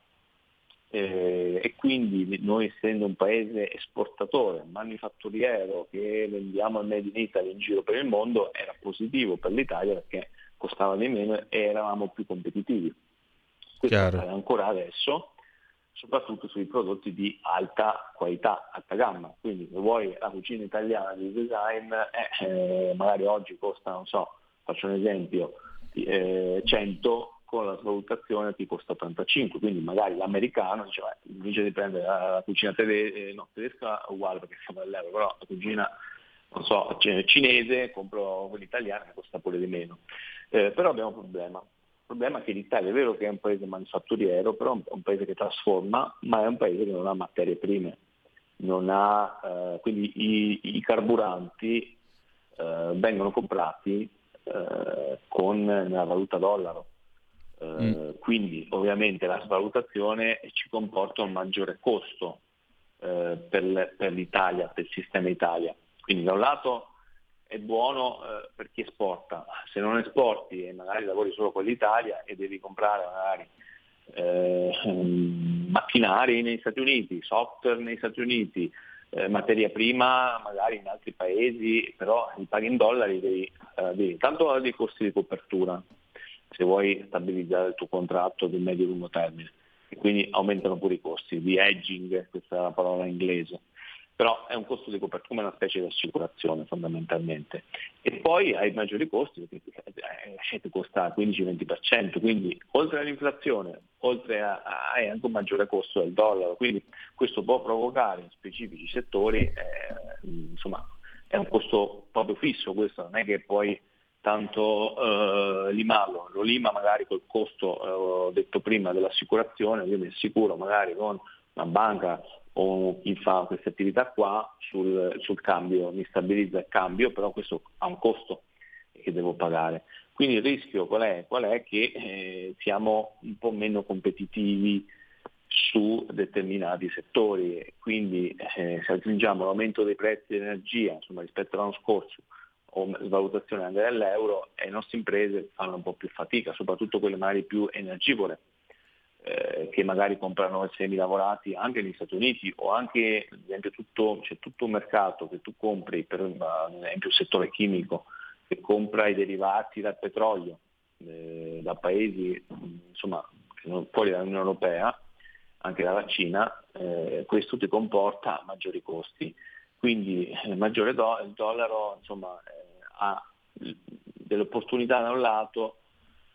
eh, e quindi noi essendo un paese esportatore, manifatturiero, che vendiamo il Made in Italy in giro per il mondo, era positivo per l'Italia perché costava di meno e eravamo più competitivi. Questo è ancora adesso, soprattutto sui prodotti di alta qualità, alta gamma. Quindi se vuoi la cucina italiana di design, eh, eh, magari oggi costa, non so, faccio un esempio, eh, 100, con la svalutazione ti costa 85, quindi magari l'americano dice, beh, invece di prendere la, cucina tedesca, eh, no, tedesca uguale perché siamo all'euro, però la cucina non so, cinese, compro quella italiana che costa pure di meno. Eh, però abbiamo un problema, il problema è che l'Italia è vero che è un paese manifatturiero, però è un paese che trasforma, ma è un paese che non ha materie prime, non ha, eh, quindi i, i carburanti eh, vengono comprati eh, con la valuta dollaro. Eh, mm. Quindi ovviamente la svalutazione ci comporta un maggiore costo eh, per, per l'Italia, per il sistema Italia. Quindi da un lato è buono eh, per chi esporta, se non esporti e magari lavori solo con l'Italia e devi comprare magari eh, macchinari negli Stati Uniti, software negli Stati Uniti, eh, materia prima magari in altri paesi, però li paghi in dollari, devi, eh, devi tanto dei costi di copertura se vuoi stabilizzare il tuo contratto di medio-lungo termine. E quindi aumentano pure i costi. Di hedging, questa è la parola inglese però è un costo di copertura come una specie di assicurazione fondamentalmente. E poi hai maggiori costi, perché eh, ti costa 15-20%, quindi oltre all'inflazione, oltre a, a, hai anche un maggiore costo del dollaro, quindi questo può provocare in specifici settori, eh, insomma è un costo proprio fisso, questo. Non è che poi tanto eh, limarlo, lo lima magari col costo eh, detto prima dell'assicurazione, io mi assicuro magari con una banca o chi fa queste attività qua sul, sul cambio, mi stabilizza il cambio, però questo ha un costo che devo pagare. Quindi il rischio qual è? Qual è? Che eh, siamo un po' meno competitivi su determinati settori, quindi eh, se aggiungiamo l'aumento dei prezzi dell'energia insomma, rispetto all'anno scorso o svalutazione anche dell'euro, eh, le nostre imprese fanno un po' più fatica, soprattutto quelle magari più energivore, eh, che magari comprano semi lavorati anche negli Stati Uniti o anche ad esempio tutto, c'è tutto un mercato che tu compri, per esempio il settore chimico, che compra i derivati dal petrolio eh, da paesi insomma, fuori dall'Unione Europea, anche dalla Cina, eh, questo ti comporta maggiori costi. Quindi il eh, maggiore do- il dollaro insomma, eh, ha delle opportunità da un lato,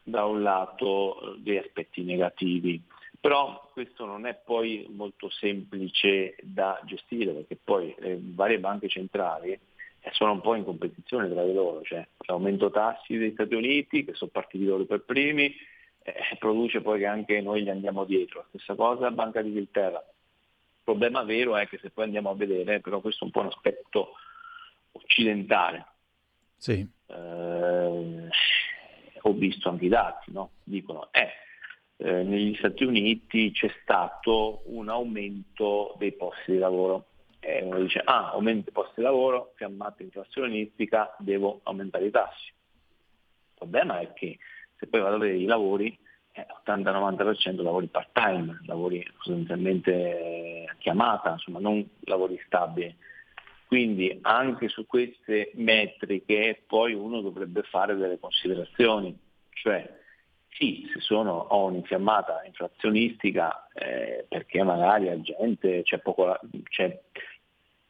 da un lato eh, degli aspetti negativi. Però questo non è poi molto semplice da gestire perché poi le varie banche centrali eh, sono un po' in competizione tra di loro, cioè l'aumento tassi degli Stati Uniti che sono partiti loro per primi eh, produce poi che anche noi gli andiamo dietro. Stessa cosa la Banca d'Inghilterra. Il problema vero è che se poi andiamo a vedere, però questo è un po' un aspetto occidentale. Sì. Eh, ho visto anche i dati, no? dicono eh, eh, negli Stati Uniti c'è stato un aumento dei posti di lavoro. E uno dice, ah, aumento dei posti di lavoro, fiammata inflazionistica, devo aumentare i tassi. Il problema è che se poi vado a vedere i lavori, eh, 80-90% lavori part-time, lavori sostanzialmente a chiamata, insomma non lavori stabili. Quindi anche su queste metriche poi uno dovrebbe fare delle considerazioni, cioè sì, se sono, ho un'infiammata inflazionistica eh, perché magari la gente c'è, poco, c'è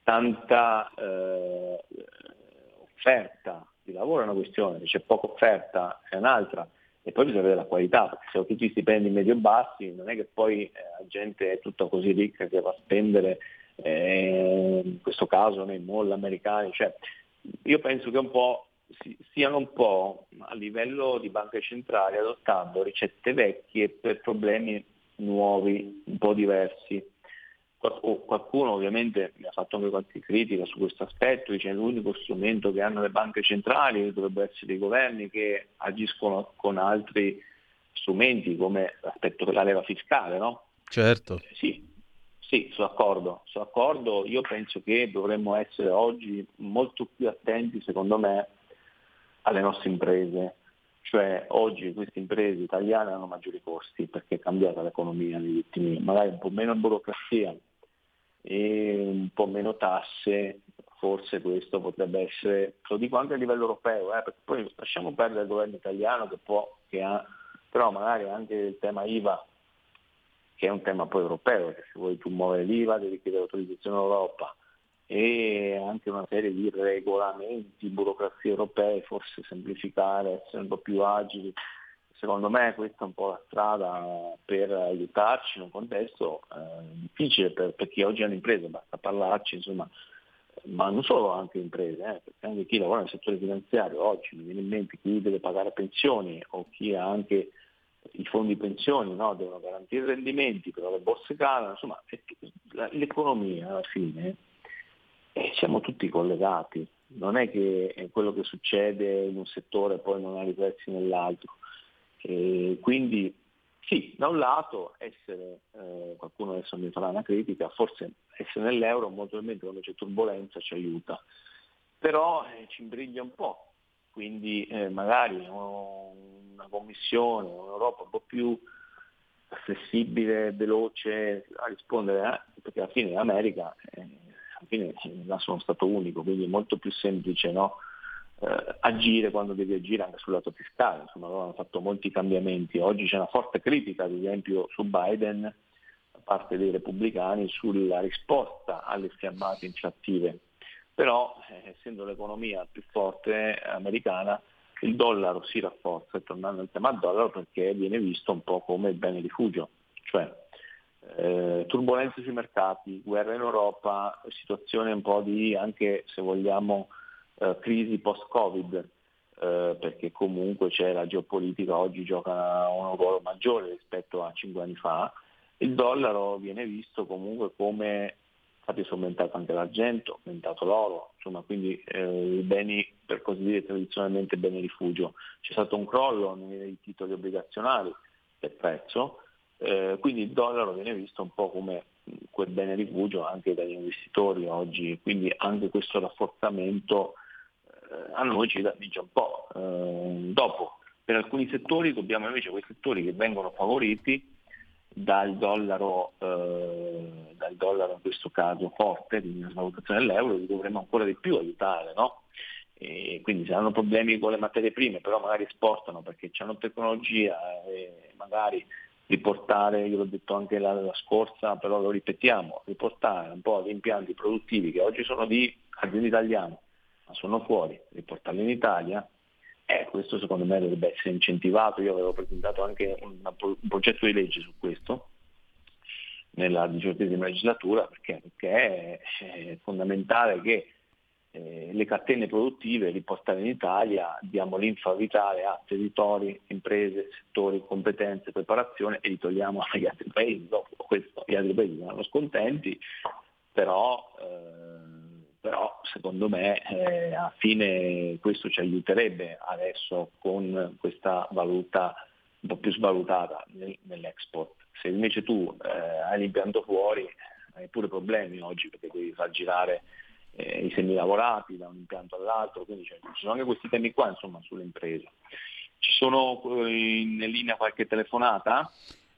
tanta eh, offerta di lavoro è una questione, c'è poca offerta è un'altra e poi bisogna vedere la qualità, perché se ho tutti stipendi medio-bassi non è che poi eh, la gente è tutta così ricca che va a spendere eh, in questo caso nei mall americani, cioè, io penso che un po' stiano un po' a livello di banche centrali adottando ricette vecchie per problemi nuovi, un po' diversi. Qualcuno ovviamente mi ha fatto anche qualche critica su questo aspetto, dice che l'unico strumento che hanno le banche centrali dovrebbe essere i governi che agiscono con altri strumenti come l'aspetto della leva fiscale, no? Certo. Sì, Sì, sono d'accordo, sono d'accordo. Io penso che dovremmo essere oggi molto più attenti, secondo me, alle nostre imprese. Cioè oggi queste imprese italiane hanno maggiori costi perché è cambiata l'economia negli ultimi anni, magari un po' meno burocrazia e un po' meno tasse, forse questo potrebbe essere, lo dico anche a livello europeo, eh, perché poi lasciamo perdere il governo italiano che può, che ha, però magari anche il tema IVA che è un tema poi europeo, perché se vuoi tu muovere l'IVA devi chiedere autorizzazione all'Europa e anche una serie di regolamenti, burocrazie europee, forse semplificare, essere un po' più agili. Secondo me questa è un po' la strada per aiutarci in un contesto eh, difficile per, per, chi oggi ha un'impresa, basta parlarci, insomma, ma non solo anche imprese, eh, perché anche chi lavora nel settore finanziario oggi mi viene in mente chi deve pagare pensioni o chi ha anche i fondi pensioni no? devono garantire rendimenti, però le borse calano, insomma l'economia alla fine eh, siamo tutti collegati, non è che quello che succede in un settore poi non ha riflessi nell'altro. E quindi sì, da un lato essere, eh, qualcuno adesso mi farà una critica, forse essere nell'euro molto probabilmente quando c'è turbolenza ci aiuta, però eh, ci imbriglia un po', quindi eh, magari una commissione, un'Europa un po' più flessibile, veloce a rispondere, eh, perché alla fine l'America, eh, alla fine là sono stato unico, quindi è molto più semplice no? eh, agire quando devi agire anche sul lato fiscale, insomma loro hanno fatto molti cambiamenti, oggi c'è una forte critica ad esempio su Biden da parte dei repubblicani sulla risposta alle fiammate inflattive però eh, essendo l'economia più forte americana il dollaro si rafforza, tornando al tema dollaro, perché viene visto un po' come il bene rifugio, cioè eh, turbulenze sui mercati, guerra in Europa, situazione un po' di anche se vogliamo eh, crisi post-Covid, eh, perché comunque c'è la geopolitica oggi gioca un ruolo maggiore rispetto a cinque anni fa, il dollaro viene visto comunque come infatti è aumentato anche l'argento, è aumentato l'oro, insomma quindi eh, i beni per così dire tradizionalmente beni rifugio. C'è stato un crollo nei titoli obbligazionali del prezzo, eh, quindi il dollaro viene visto un po' come quel bene rifugio anche dagli investitori oggi, quindi anche questo rafforzamento eh, a noi ci dice un po'. Eh, dopo, per alcuni settori dobbiamo invece quei settori che vengono favoriti dal dollaro, eh, dal dollaro in questo caso forte, quindi una svalutazione dell'euro, li dovremmo ancora di più aiutare. No? E quindi se hanno problemi con le materie prime, però magari esportano perché hanno tecnologia e magari riportare, io l'ho detto anche la, la, scorsa, però lo ripetiamo, riportare un po' gli impianti produttivi che oggi sono di aziende italiane, ma sono fuori, riportarli in Italia, eh, questo secondo me dovrebbe essere incentivato, io avevo presentato anche un, un progetto di legge su questo nella diciottesima legislatura perché, perché, è fondamentale che eh, le catene produttive riportate in Italia diamo linfa vitale a territori, imprese, settori, competenze, preparazione e li togliamo agli altri paesi. Dopo questo gli altri paesi saranno scontenti, però eh, però secondo me eh, a fine questo ci aiuterebbe adesso con questa valuta un po' più svalutata nel, nell'export. Se invece tu eh, hai l'impianto fuori hai pure problemi oggi perché devi far girare eh, i semilavorati da un impianto all'altro, quindi cioè, ci sono anche questi temi qua insomma sulle imprese. Ci sono eh, in linea qualche telefonata?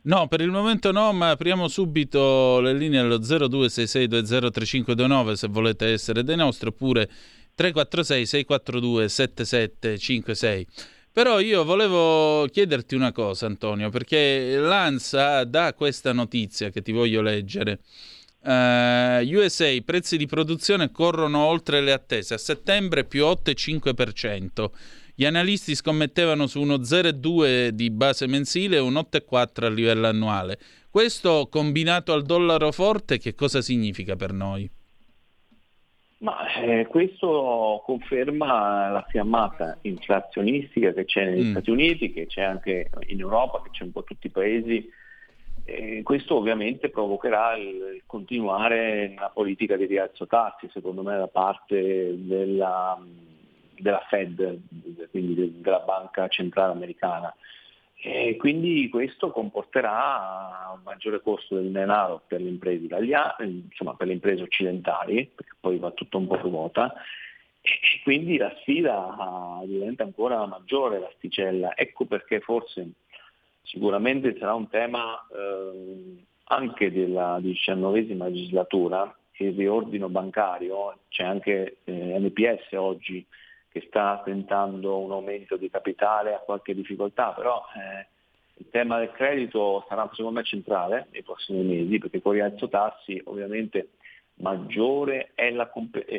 No, per il momento no, ma apriamo subito le linee allo 0266203529 se volete essere dei nostri, oppure 346 642 7756. Però io volevo chiederti una cosa, Antonio, perché l'ANSA dà questa notizia che ti voglio leggere. Uh, eh, USA, i prezzi di produzione corrono oltre le attese, a settembre più 8,5%. Gli analisti scommettevano su uno 0,2 di base mensile e un 8,4 a livello annuale. Questo combinato al dollaro forte che cosa significa per noi? Ma eh, questo conferma la fiammata inflazionistica che c'è negli mm. Stati Uniti, che c'è anche in Europa, che c'è un po' tutti i paesi. Eh, questo ovviamente provocherà il continuare una politica di rialzo tassi, secondo me, da parte della, della Fed, quindi della banca centrale americana. E quindi questo comporterà un maggiore costo del denaro per le imprese italiane, insomma per le imprese occidentali, perché poi va tutto un po' ruota, e quindi la sfida diventa ancora maggiore, l'asticella. Ecco perché forse sicuramente sarà un tema eh, anche della diciannovesima legislatura, il riordino bancario, c'è anche eh, NPS oggi che sta tentando un aumento di capitale, ha qualche difficoltà, però eh, il tema del credito sarà secondo me centrale nei prossimi mesi, perché con il rialzo tassi ovviamente maggiore è la,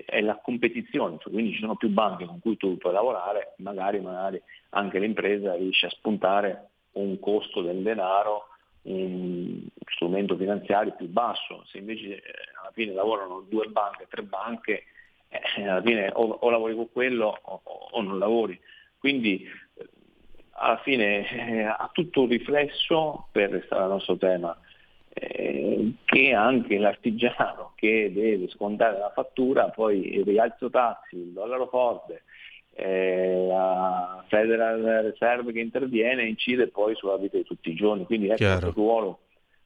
è la, competizione, cioè, quindi ci sono più banche con cui tu puoi lavorare, magari, magari anche l'impresa riesce a spuntare un costo del denaro, un strumento finanziario più basso, se invece eh, alla fine lavorano due banche, tre banche, eh, alla fine o, o, lavori con quello o, o non lavori. Quindi eh, alla fine eh, ha tutto un riflesso per restare al nostro tema, eh, che anche l'artigiano che deve scontare la fattura, poi il rialzo tassi, il dollaro forte, eh, la Federal Reserve che interviene incide poi sulla vita di tutti i giorni, quindi ecco il ruolo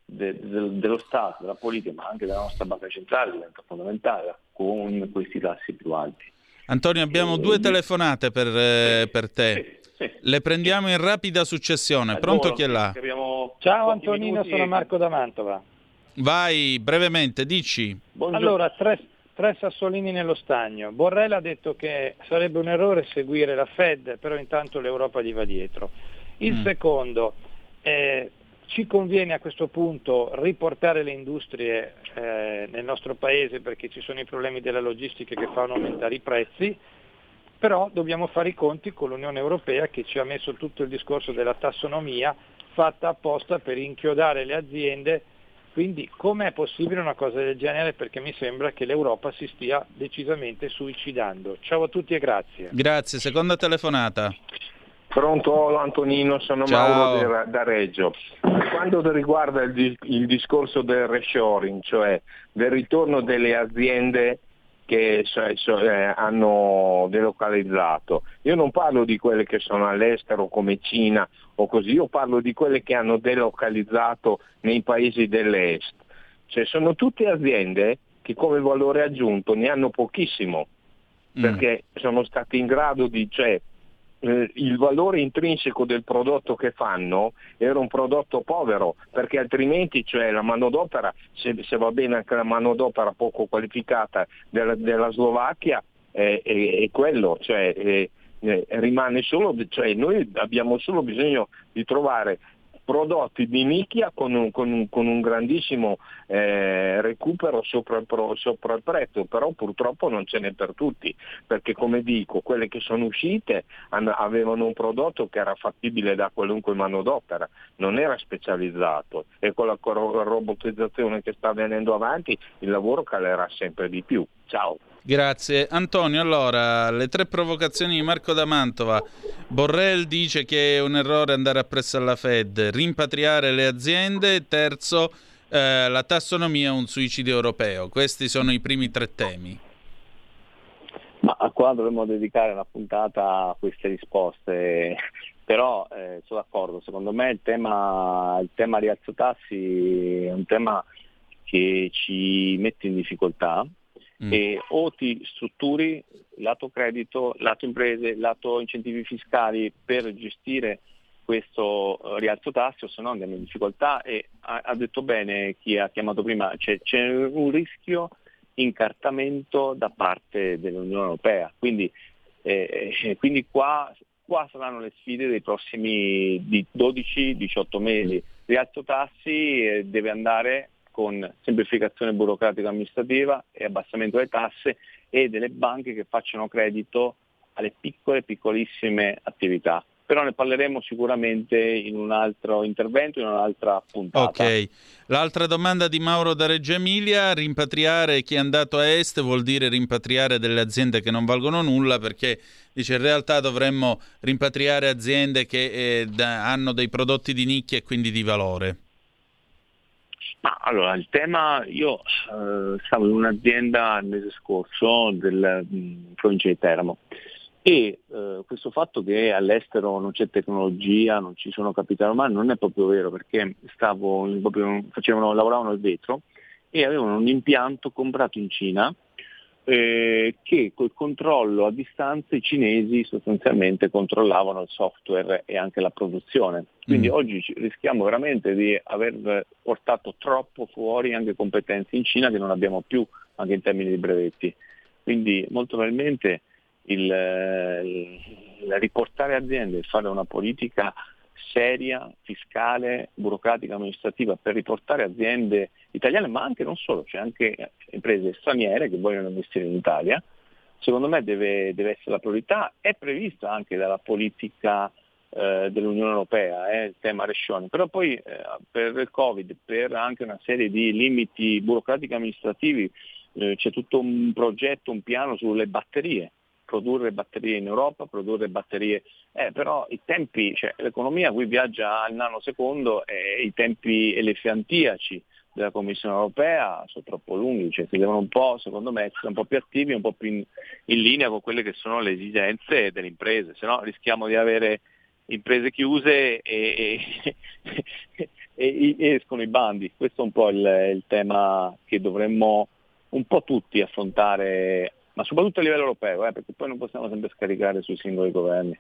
de, de, dello Stato, della politica, ma anche della nostra banca centrale diventa fondamentale con questi tassi più alti. Antonio, abbiamo e, due telefonate per, eh, per te. Sì, sì. Le prendiamo in rapida successione. Pronto chi è là? Ciao Antonino, sono Marco da Mantova. Vai, brevemente, dici. Buongiorno. Allora, tre, tre sassolini nello stagno. Borrell ha detto che sarebbe un errore seguire la Fed, però intanto l'Europa gli va dietro. Il mm. secondo, eh, ci conviene a questo punto riportare le industrie eh, nel nostro paese perché ci sono i problemi della logistica che fanno aumentare i prezzi, però dobbiamo fare i conti con l'Unione Europea che ci ha messo tutto il discorso della tassonomia fatta apposta per inchiodare le aziende. Quindi com'è possibile una cosa del genere? Perché mi sembra che l'Europa si stia decisamente suicidando. Ciao a tutti e grazie. Grazie, seconda telefonata. Pronto Antonino, sono Ciao. Mauro da Reggio. Quando riguarda il, il, discorso del reshoring, cioè del ritorno delle aziende che cioè, cioè, hanno delocalizzato, io non parlo di quelle che sono all'estero come Cina o così, io parlo di quelle che hanno delocalizzato nei paesi dell'est. Cioè, sono tutte aziende che come valore aggiunto ne hanno pochissimo, mm. perché mm. sono state in grado di, cioè, eh, il valore intrinseco del prodotto che fanno era un prodotto povero, perché altrimenti cioè, la manodopera, se, se, va bene anche la manodopera poco qualificata della, della Slovacchia, è, è, è quello, cioè, è, rimane solo, cioè, noi abbiamo solo bisogno di trovare prodotti di nicchia con un, con un, con un grandissimo eh, recupero sopra il, pro, sopra il, prezzo, però purtroppo non ce n'è per tutti, perché come dico, quelle che sono uscite hanno, avevano un prodotto che era fattibile da qualunque manodopera, non era specializzato e con la robotizzazione che sta venendo avanti il lavoro calerà sempre di più. Ciao. Grazie. Antonio, allora, le tre provocazioni di Marco da Mantova. Borrell dice che è un errore andare appresso alla Fed, rimpatriare le aziende, terzo, eh, la tassonomia è un suicidio europeo. Questi sono i primi tre temi. Ma qua dovremmo dedicare una puntata a queste risposte, però eh, sono d'accordo, secondo me il tema, il tema rialzo tassi è un tema che ci mette in difficoltà mm. e o ti strutturi lato credito, lato imprese, lato incentivi fiscali per gestire questo eh, rialzo tassi o se no andiamo in difficoltà e ha, ha detto bene chi ha chiamato prima, c'è, c'è un rischio incartamento da parte dell'Unione Europea. Quindi, eh, eh quindi qua, qua, saranno le sfide dei prossimi 12-18 mesi. Rialzo tassi eh, deve andare con semplificazione burocratica amministrativa e abbassamento delle tasse e delle banche che facciano credito alle piccole, piccolissime attività. Però ne parleremo sicuramente in un altro intervento, in un'altra puntata. Ok, l'altra domanda di Mauro da Reggio Emilia, rimpatriare chi è andato a est vuol dire rimpatriare delle aziende che non valgono nulla perché dice in realtà dovremmo rimpatriare aziende che eh, da, hanno dei prodotti di nicchia e quindi di valore. Ma allora, il tema, io eh, stavo in un'azienda il mese scorso del mh, provincia di Teramo e eh, questo fatto che all'estero non c'è tecnologia, non ci sono capitali umani non è proprio vero perché stavo, proprio, facevano, lavoravano al vetro e avevano un impianto comprato in Cina eh, che col controllo a distanza i cinesi sostanzialmente controllavano il software e anche la produzione. Quindi mm. oggi rischiamo veramente di aver portato troppo fuori anche competenze in Cina che non abbiamo più anche in termini di brevetti. Quindi molto probabilmente il, il riportare aziende e fare una politica seria, fiscale, burocratica, amministrativa per riportare aziende italiane, ma anche non solo, c'è anche imprese straniere che vogliono investire in Italia, secondo me deve, deve essere la priorità, è prevista anche dalla politica eh, dell'Unione Europea, eh, il tema rescione, però poi eh, per il Covid, per anche una serie di limiti burocratici amministrativi, eh, c'è tutto un progetto, un piano sulle batterie, produrre batterie in Europa, produrre batterie, eh, però i tempi, cioè, l'economia qui viaggia al nanosecondo e i tempi elefantiaci della Commissione europea sono troppo lunghi, cioè si devono un po', secondo me, essere un po' più attivi, un po' più in, in linea con quelle che sono le esigenze delle imprese, se no rischiamo di avere imprese chiuse e, e, e, escono i bandi. Questo è un po' il, il tema che dovremmo un po' tutti affrontare ma soprattutto a livello europeo, eh, perché poi non possiamo sempre scaricare sui singoli governi.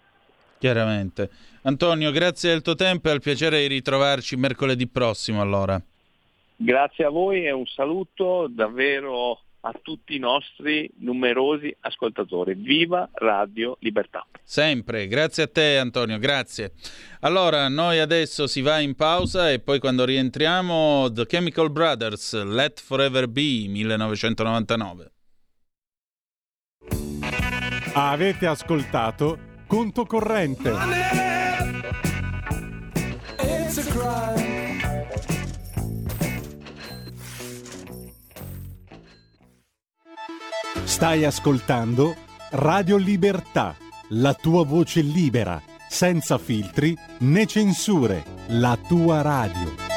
Chiaramente. Antonio, grazie del tuo tempo e al piacere di ritrovarci mercoledì prossimo allora. Grazie a voi e un saluto davvero a tutti i nostri numerosi ascoltatori. Viva Radio Libertà. Sempre, grazie a te Antonio, grazie. Allora, noi adesso si va in pausa e poi quando rientriamo The Chemical Brothers, Let Forever Be 1999. Avete ascoltato Conto Corrente. Stai ascoltando Radio Libertà, la tua voce libera, senza filtri né censure, la tua radio.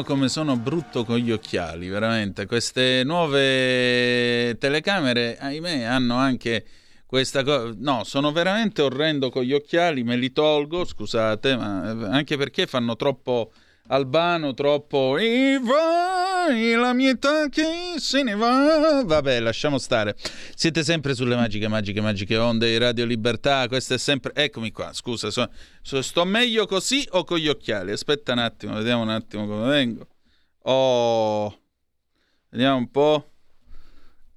Mio, come sono brutto con gli occhiali, veramente. Queste nuove telecamere, ahimè, hanno anche questa cosa. No, sono veramente orrendo con gli occhiali, me li tolgo, scusate, ma anche perché fanno troppo albano, troppo. E vai, la mia età che se ne va. Vabbè, lasciamo stare. Siete sempre sulle magiche, magiche, magiche onde di Radio Libertà. Questo è sempre. Eccomi qua, scusa, so... So... sto meglio così o con gli occhiali? Aspetta un attimo, vediamo un attimo come vengo. Oh, vediamo un po'.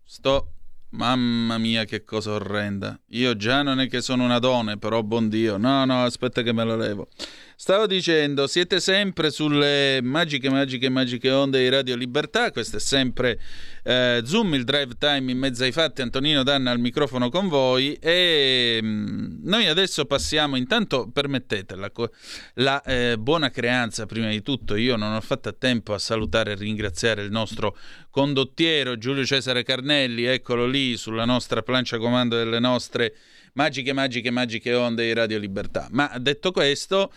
Sto. Mamma mia, che cosa orrenda. Io già non è che sono una donna, però buon Dio. No, no, aspetta che me lo levo. Stavo dicendo, siete sempre sulle magiche, magiche, magiche onde di Radio Libertà. Questo è sempre eh, Zoom, il drive time in mezzo ai fatti. Antonino Danna al microfono con voi. E mh, mm, noi adesso passiamo. Intanto, permettete la, la eh, buona creanza. Prima di tutto, io non ho fatto a tempo a salutare e ringraziare il nostro condottiero Giulio Cesare Carnelli. Eccolo lì sulla nostra plancia comando delle nostre magiche, magiche, magiche onde di Radio Libertà. Ma detto questo.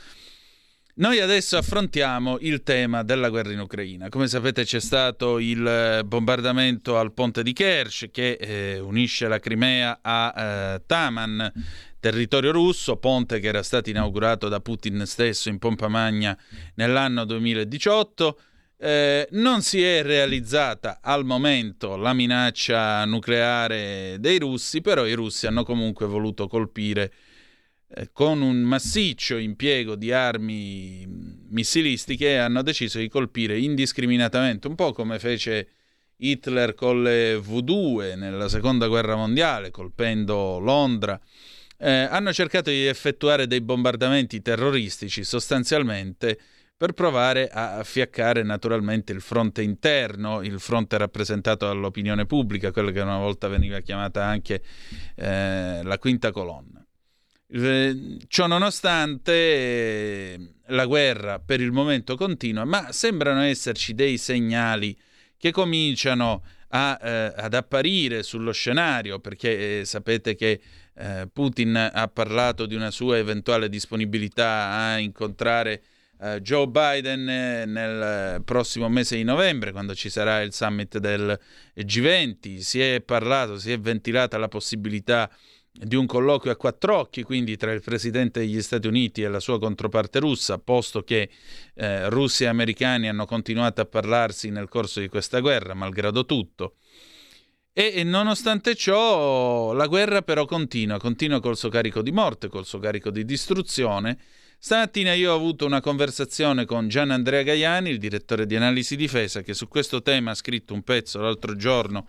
Noi adesso affrontiamo il tema della guerra in Ucraina. Come sapete c'è stato il eh, bombardamento al ponte di Kerch che eh, unisce la Crimea a eh, Taman, territorio russo, ponte che era stato inaugurato da Putin stesso in pompa magna nell'anno 2018. Eh, non si è realizzata al momento la minaccia nucleare dei russi, però i russi hanno comunque voluto colpire eh, con un massiccio impiego di armi missilistiche hanno deciso di colpire indiscriminatamente, un po' come fece Hitler con le V2 nella seconda guerra mondiale, colpendo Londra. Eh, hanno cercato di effettuare dei bombardamenti terroristici sostanzialmente per provare a fiaccare naturalmente il fronte interno, il fronte rappresentato dall'opinione pubblica, quello che una volta veniva chiamata anche eh, la quinta colonna. Eh, ciò nonostante, eh, la guerra per il momento continua, ma sembrano esserci dei segnali che cominciano a, eh, ad apparire sullo scenario, perché eh, sapete che eh, Putin ha parlato di una sua eventuale disponibilità a incontrare eh, Joe Biden nel prossimo mese di novembre, quando ci sarà il summit del G20. Si è parlato, si è ventilata la possibilità di un colloquio a quattro occhi, quindi tra il presidente degli Stati Uniti e la sua controparte russa, posto che eh, russi e americani hanno continuato a parlarsi nel corso di questa guerra, malgrado tutto. E, e nonostante ciò, la guerra però continua, continua col suo carico di morte, col suo carico di distruzione. Stamattina io ho avuto una conversazione con Gian Andrea Gaiani, il direttore di analisi difesa, che su questo tema ha scritto un pezzo l'altro giorno.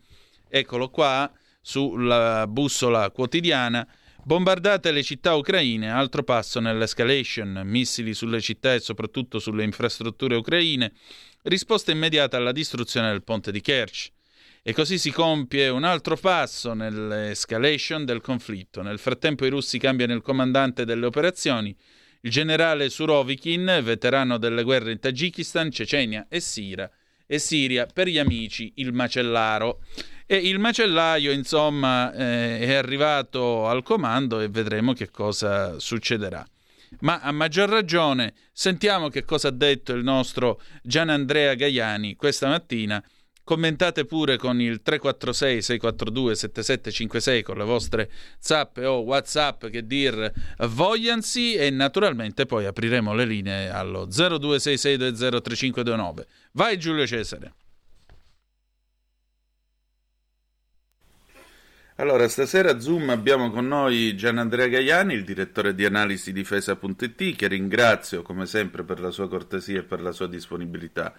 Eccolo qua sulla bussola quotidiana. Bombardate le città ucraine, altro passo nell'escalation, missili sulle città e soprattutto sulle infrastrutture ucraine, risposta immediata alla distruzione del ponte di Kerch. E così si compie un altro passo nell'escalation del conflitto. Nel frattempo i russi cambiano il comandante delle operazioni. Il generale Surovikin, veterano delle guerre in Tagikistan, Cecenia e Siria, e Siria per gli amici il macellaro. E il macellaio, insomma, eh, è arrivato al comando e vedremo che cosa succederà. Ma a maggior ragione sentiamo che cosa ha detto il nostro Gian Andrea Gaiani questa mattina. Commentate pure con il 346 642 7756 con le vostre zap o whatsapp che dir vogliansi e naturalmente poi apriremo le linee allo 0266203529. Vai Giulio Cesare. Allora, stasera Zoom abbiamo con noi Gian Andrea Gaiani, il direttore di analisi difesa.it, che ringrazio come sempre per la sua cortesia e per la sua disponibilità.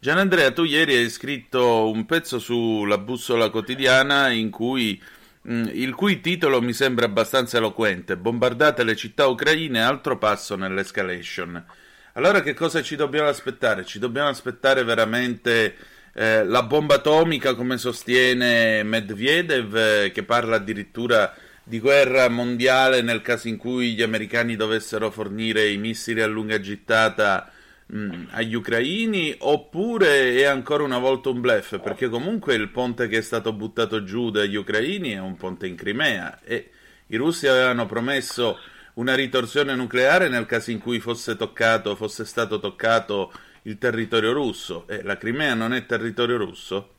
Gian Andrea, tu ieri hai scritto un pezzo sulla bussola quotidiana cui, mh, mm, il cui titolo mi sembra abbastanza eloquente, Bombardate le città ucraine, altro passo nell'escalation. Allora che cosa ci dobbiamo aspettare? Ci dobbiamo aspettare veramente eh, la bomba atomica, come sostiene Medvedev, eh, che parla addirittura di guerra mondiale nel caso in cui gli americani dovessero fornire i missili a lunga gittata mh, mm, agli ucraini, oppure è ancora una volta un blef, perché comunque il ponte che è stato buttato giù dagli ucraini è un ponte in Crimea e i russi avevano promesso una ritorsione nucleare nel caso in cui fosse toccato, fosse stato toccato il territorio russo. E la Crimea non è territorio russo?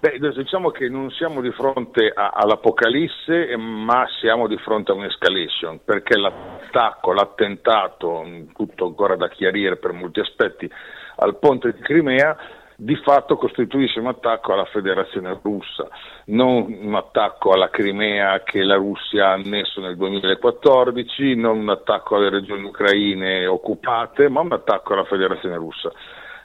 Beh, diciamo che non siamo di fronte a, all'apocalisse, ma siamo di fronte a un'escalation, perché l'attacco, l'attentato, tutto ancora da chiarire per molti aspetti, al ponte di Crimea di fatto costituisce un attacco alla federazione russa, non un attacco alla Crimea che la Russia ha annesso nel 2014, non un attacco alle regioni ucraine occupate, ma un attacco alla federazione russa.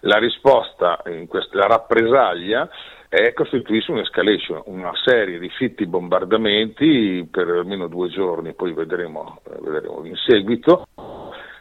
La risposta, questa, la rappresaglia, è, costituisce un'escalation, una serie di fitti bombardamenti per almeno due giorni, poi vedremo, vedremo in seguito,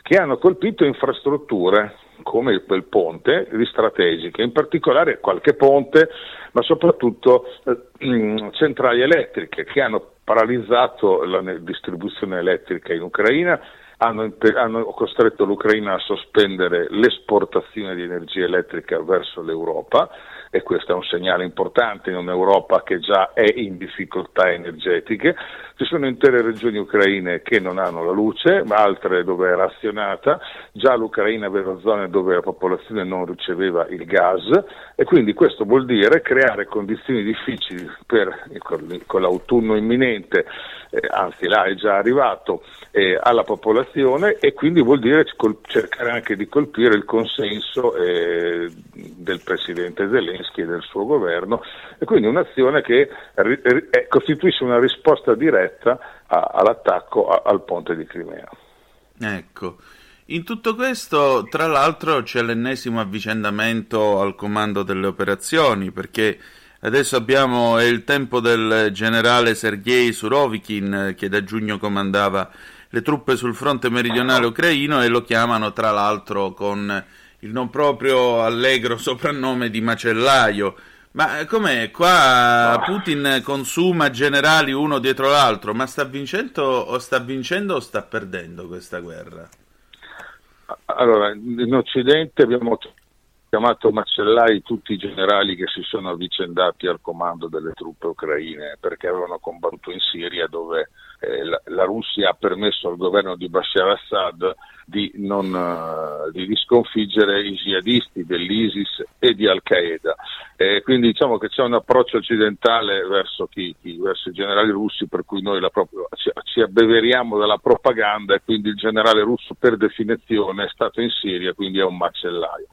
che hanno colpito infrastrutture come quel ponte di strategiche, in particolare qualche ponte, ma soprattutto eh, centrali elettriche che hanno paralizzato la distribuzione elettrica in Ucraina, hanno, hanno costretto l'Ucraina a sospendere l'esportazione di energia elettrica verso l'Europa e questo è un segnale importante in un'Europa che già è in difficoltà energetiche. Ci sono intere regioni ucraine che non hanno la luce, ma altre dove è razionata, già l'Ucraina aveva zone dove la popolazione non riceveva il gas. E quindi questo vuol dire creare condizioni difficili per, con l'autunno imminente, eh, anzi là è già arrivato, eh, alla popolazione. E quindi vuol dire cercare anche di colpire il consenso eh, del Presidente Zelensky Zelensky e del suo governo e quindi un'azione che eh, costituisce una risposta diretta a- all'attacco a- al ponte di Crimea. Ecco. In tutto questo, tra l'altro, c'è l'ennesimo avvicendamento al comando delle operazioni, perché adesso abbiamo è il tempo del generale Sergei Surovikin, che da giugno comandava le truppe sul fronte meridionale ucraino, e lo chiamano tra l'altro con il non proprio allegro soprannome di macellaio. Ma com'è? Qua Putin consuma generali uno dietro l'altro, ma sta vincendo o sta vincendo o sta perdendo questa guerra? Allora, in Occidente abbiamo chiamato macellai tutti i generali che si sono avvicendati al comando delle truppe ucraine perché avevano combattuto in Siria dove eh, la, la, Russia ha permesso al governo di Bashar Assad di, non, uh, di, sconfiggere i jihadisti dell'ISIS e di Al-Qaeda. Eh, quindi diciamo che c'è un approccio occidentale verso, chi, chi, verso i generali russi per cui noi proprio, ci, ci, abbeveriamo della propaganda e quindi il generale russo per definizione è stato in Siria, quindi è un macellaio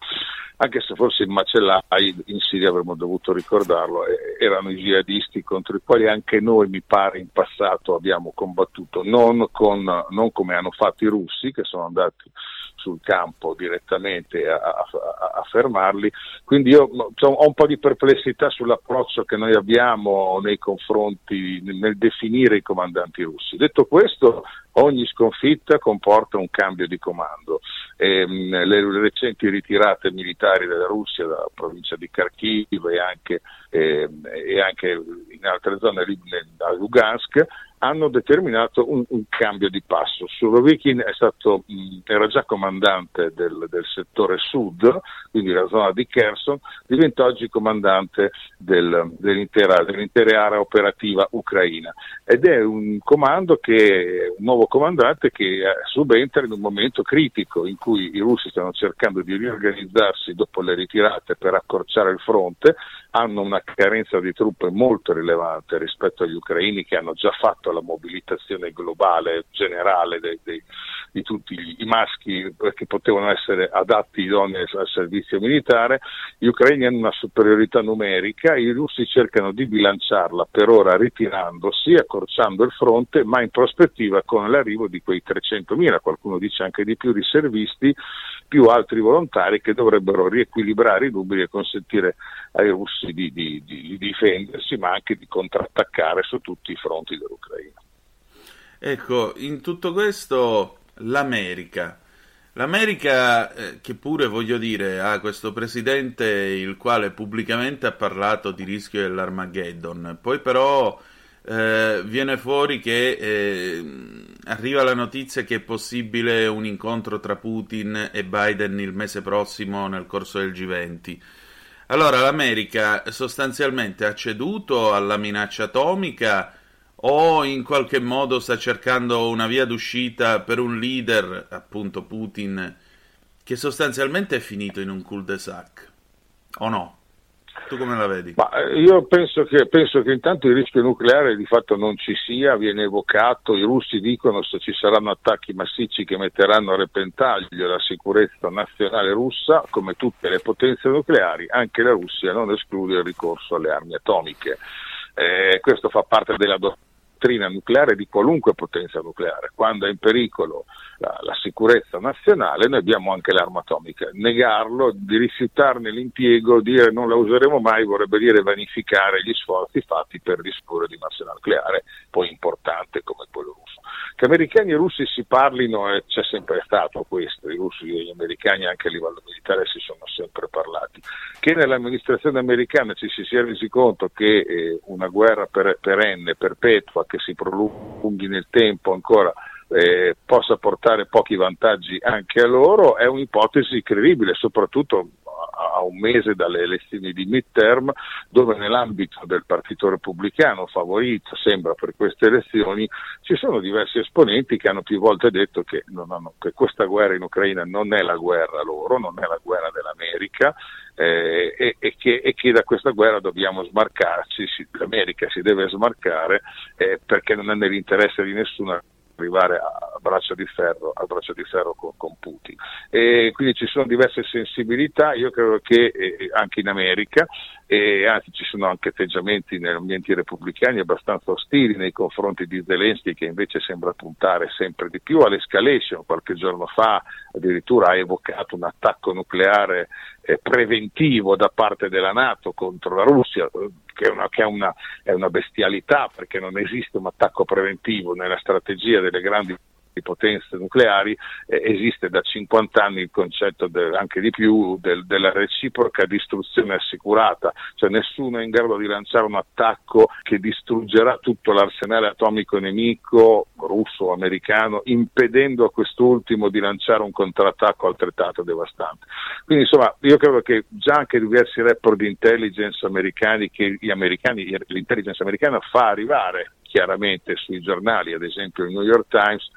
anche se forse i macellai in Siria avremmo dovuto ricordarlo, erano i jihadisti contro i quali anche noi, mi pare, in passato abbiamo combattuto, non, con, non come hanno fatto i russi, che sono andati sul campo direttamente a, a, a fermarli. Quindi io ho un po' di perplessità sull'approccio che noi abbiamo nei confronti, nel definire i comandanti russi. Detto questo, ogni sconfitta comporta un cambio di comando. E, ehm, le recenti ritirate militari della Russia dalla provincia di Kharkiv e anche, eh, e anche in altre zone, a Lugansk, hanno determinato un, un cambio di passo. Surovikin stato, mh, era già comandante del, del, settore sud, quindi la zona di Kherson, diventa oggi comandante del, dell'intera, dell'intera, area operativa ucraina ed è un comando che, un nuovo comandante che eh, subentra in un momento critico in cui i russi stanno cercando di riorganizzarsi dopo le ritirate per accorciare il fronte, hanno una carenza di truppe molto rilevante rispetto agli ucraini che hanno già fatto la mobilitazione globale generale dei, dei, di tutti i maschi che potevano essere adatti idonei al servizio militare, gli ucraini hanno una superiorità numerica, i russi cercano di bilanciarla per ora ritirandosi, accorciando il fronte, ma in prospettiva con l'arrivo di quei 300.000, qualcuno dice anche di più, riservisti più altri volontari che dovrebbero riequilibrare i numeri e consentire ai russi di, di, di, difendersi ma anche di contrattaccare su tutti i fronti dell'Ucraina. Ecco, in tutto questo l'America. L'America, eh, che pure voglio dire, ha questo presidente il quale pubblicamente ha parlato di rischio dell'Armageddon, poi però eh, viene fuori che eh, arriva la notizia che è possibile un incontro tra Putin e Biden il mese prossimo nel corso del G20. Allora l'America sostanzialmente ha ceduto alla minaccia atomica o in qualche modo sta cercando una via d'uscita per un leader, appunto Putin, che sostanzialmente è finito in un cul-de-sac, o no? Tu come la vedi? Ma eh, io penso che, penso che, intanto il rischio nucleare di fatto non ci sia, viene evocato, i russi dicono se ci saranno attacchi massicci che metteranno a repentaglio la sicurezza nazionale russa, come tutte le potenze nucleari, anche la Russia non esclude il ricorso alle armi atomiche. Eh, questo fa parte della dottrina dottrina nucleare di qualunque potenza nucleare. Quando è in pericolo la, la, sicurezza nazionale, noi abbiamo anche l'arma atomica. Negarlo, di rifiutarne l'impiego, dire non la useremo mai, vorrebbe dire vanificare gli sforzi fatti per disporre di arsenale nucleare, poi importante come quello russo. Che americani e russi si parlino eh, c'è sempre stato questo, i russi e gli americani anche a livello militare si sono sempre parlati. Che nell'amministrazione americana ci si sia resi conto che eh, una guerra per, perenne, perpetua, che si prolunghi nel tempo ancora eh, possa portare pochi vantaggi anche a loro è un'ipotesi credibile, soprattutto a un mese dalle elezioni di midterm, dove nell'ambito del Partito Repubblicano favorito, sembra per queste elezioni, ci sono diversi esponenti che hanno più volte detto che, hanno, che questa guerra in Ucraina non è la guerra loro, non è la guerra dell'America, eh, e, e, che, e, che, da questa guerra dobbiamo smarcarci, si, l'America si deve smarcare eh, perché non è nell'interesse di nessuno arrivare a braccio di ferro, braccio di ferro con, con, Putin. E quindi ci sono diverse sensibilità, io credo che eh, anche in America, e anzi ci sono anche atteggiamenti negli ambienti repubblicani abbastanza ostili nei confronti di Zelensky che invece sembra puntare sempre di più all'escalation. Qualche giorno fa addirittura ha evocato un attacco nucleare eh, preventivo da parte della Nato contro la Russia, eh, che, è una, che è, una, è una bestialità perché non esiste un attacco preventivo nella strategia delle grandi di potenze nucleari eh, esiste da 50 anni il concetto del, anche di più del, della reciproca distruzione assicurata, cioè nessuno è in grado di lanciare un attacco che distruggerà tutto l'arsenale atomico nemico russo o americano, impedendo a quest'ultimo di lanciare un contrattacco altrettanto devastante. Quindi insomma io credo che già anche diversi report di intelligence americani che americani, l'intelligence americana fa arrivare chiaramente sui giornali, ad esempio il New York Times,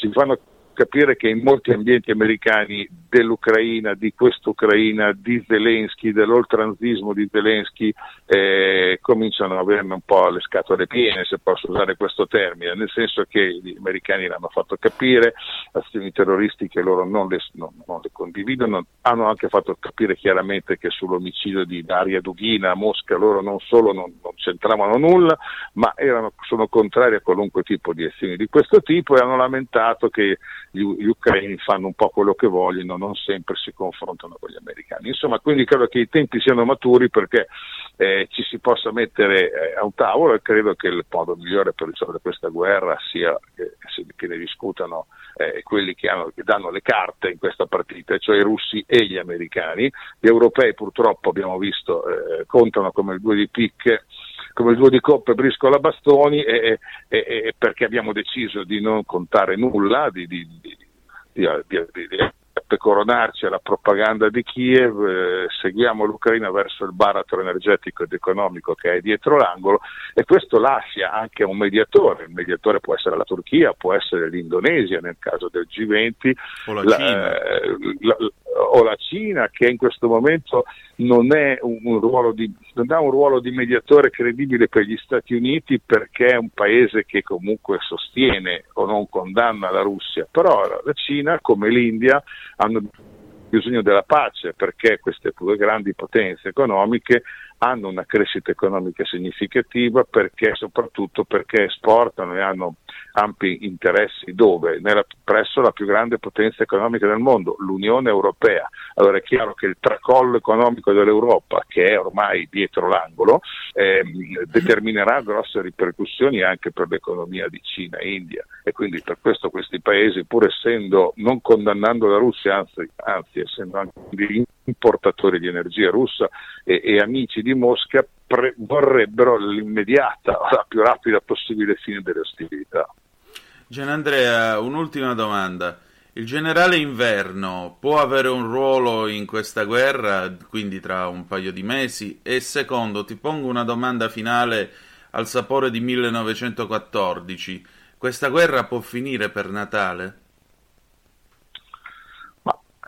si fanno capire che in molti ambienti americani dell'Ucraina, di quest'Ucraina, di Zelensky, dell'oltranzismo di Zelensky, eh, cominciano ad averne un po' le scatole piene, se posso usare questo termine, nel senso che gli americani l'hanno fatto capire, azioni terroristiche loro non le, non, non le condividono, hanno anche fatto capire chiaramente che sull'omicidio di Daria Dughina a Mosca loro non solo non, non c'entravano nulla, ma erano, sono contrari a qualunque tipo di azioni di questo tipo e hanno lamentato che gli, gli ucraini fanno un po' quello che vogliono, non sempre si confrontano con gli americani. Insomma, quindi credo che i tempi siano maturi perché eh, ci si possa mettere eh, a un tavolo e credo che il modo migliore per risolvere questa guerra sia che, che ne discutano eh, quelli che, hanno, che, danno le carte in questa partita, cioè i russi e gli americani. Gli europei purtroppo abbiamo visto eh, contano come il due di picche come il duo di coppe briscola bastoni e, e, e, perché abbiamo deciso di non contare nulla, di, di, di, di pecoronarci alla propaganda di Kiev, eh, seguiamo l'Ucraina verso il baratro energetico ed economico che è dietro l'angolo e questo lascia anche un mediatore, il mediatore può essere la Turchia, può essere l'Indonesia nel caso del G20 o la, la, eh, la, o la Cina che in questo momento non, un, un di, non, ha un ruolo di mediatore credibile per gli Stati Uniti perché è un paese che comunque sostiene o non condanna la Russia, però la Cina come l'India hanno bisogno della pace perché queste due grandi potenze economiche hanno una crescita economica significativa perché, soprattutto perché esportano e hanno ampi interessi dove? Nella, presso la più grande potenza economica del mondo, l'Unione Europea. Allora è chiaro che il tracollo economico dell'Europa, che è ormai dietro l'angolo, eh, determinerà grosse ripercussioni anche per l'economia di Cina e India e quindi per questo questi paesi, pur essendo non condannando la Russia, anzi, anzi essendo anche importatori di energia russa e, e amici di Mosca, pre- vorrebbero l'immediata, la più rapida possibile fine delle ostilità. Gianandrea, un'ultima domanda. Il generale Inverno può avere un ruolo in questa guerra, quindi tra un paio di mesi? E secondo, ti pongo una domanda finale al sapore di 1914. Questa guerra può finire per Natale?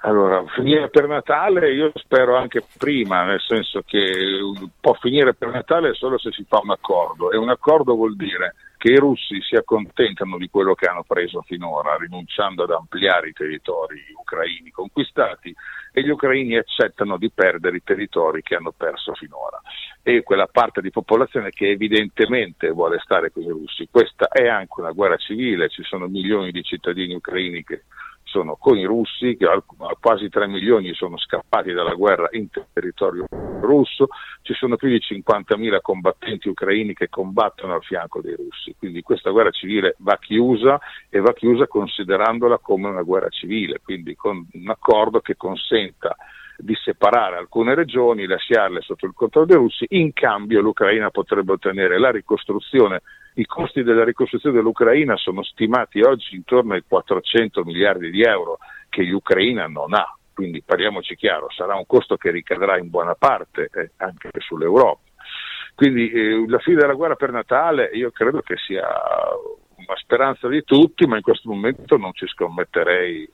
Allora, finire per Natale io spero anche prima, nel senso che può finire per Natale solo se si fa un accordo e un accordo vuol dire che i russi si accontentano di quello che hanno preso finora, rinunciando ad ampliare i territori ucraini conquistati e gli ucraini accettano di perdere i territori che hanno perso finora e quella parte di popolazione che evidentemente vuole stare con i russi. Questa è anche una guerra civile, ci sono milioni di cittadini ucraini che sono con i russi, che quasi 3 milioni sono scappati dalla guerra in territorio russo, ci sono più di 50.000 combattenti ucraini che combattono al fianco dei russi, quindi questa guerra civile va chiusa e va chiusa considerandola come una guerra civile, quindi con un accordo che consenta di separare alcune regioni, lasciarle sotto il controllo dei russi, in cambio l'Ucraina potrebbe ottenere la ricostruzione i costi della ricostruzione dell'Ucraina sono stimati oggi intorno ai 400 miliardi di euro che l'Ucraina non ha, quindi parliamoci chiaro, sarà un costo che ricadrà in buona parte eh, anche sull'Europa. Quindi eh, la fine della guerra per Natale io credo che sia una speranza di tutti, ma in questo momento non ci scommetterei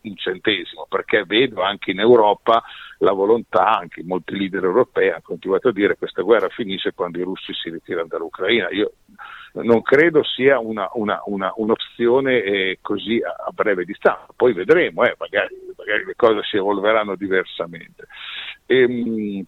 un centesimo, perché vedo anche in Europa la volontà, anche molti leader europei hanno continuato a dire che questa guerra finisce quando i russi si ritirano dall'Ucraina. Io non credo sia una, una, una, un'opzione eh, così a, a, breve distanza, poi vedremo, eh, magari, magari, le cose si evolveranno diversamente. E, ehm,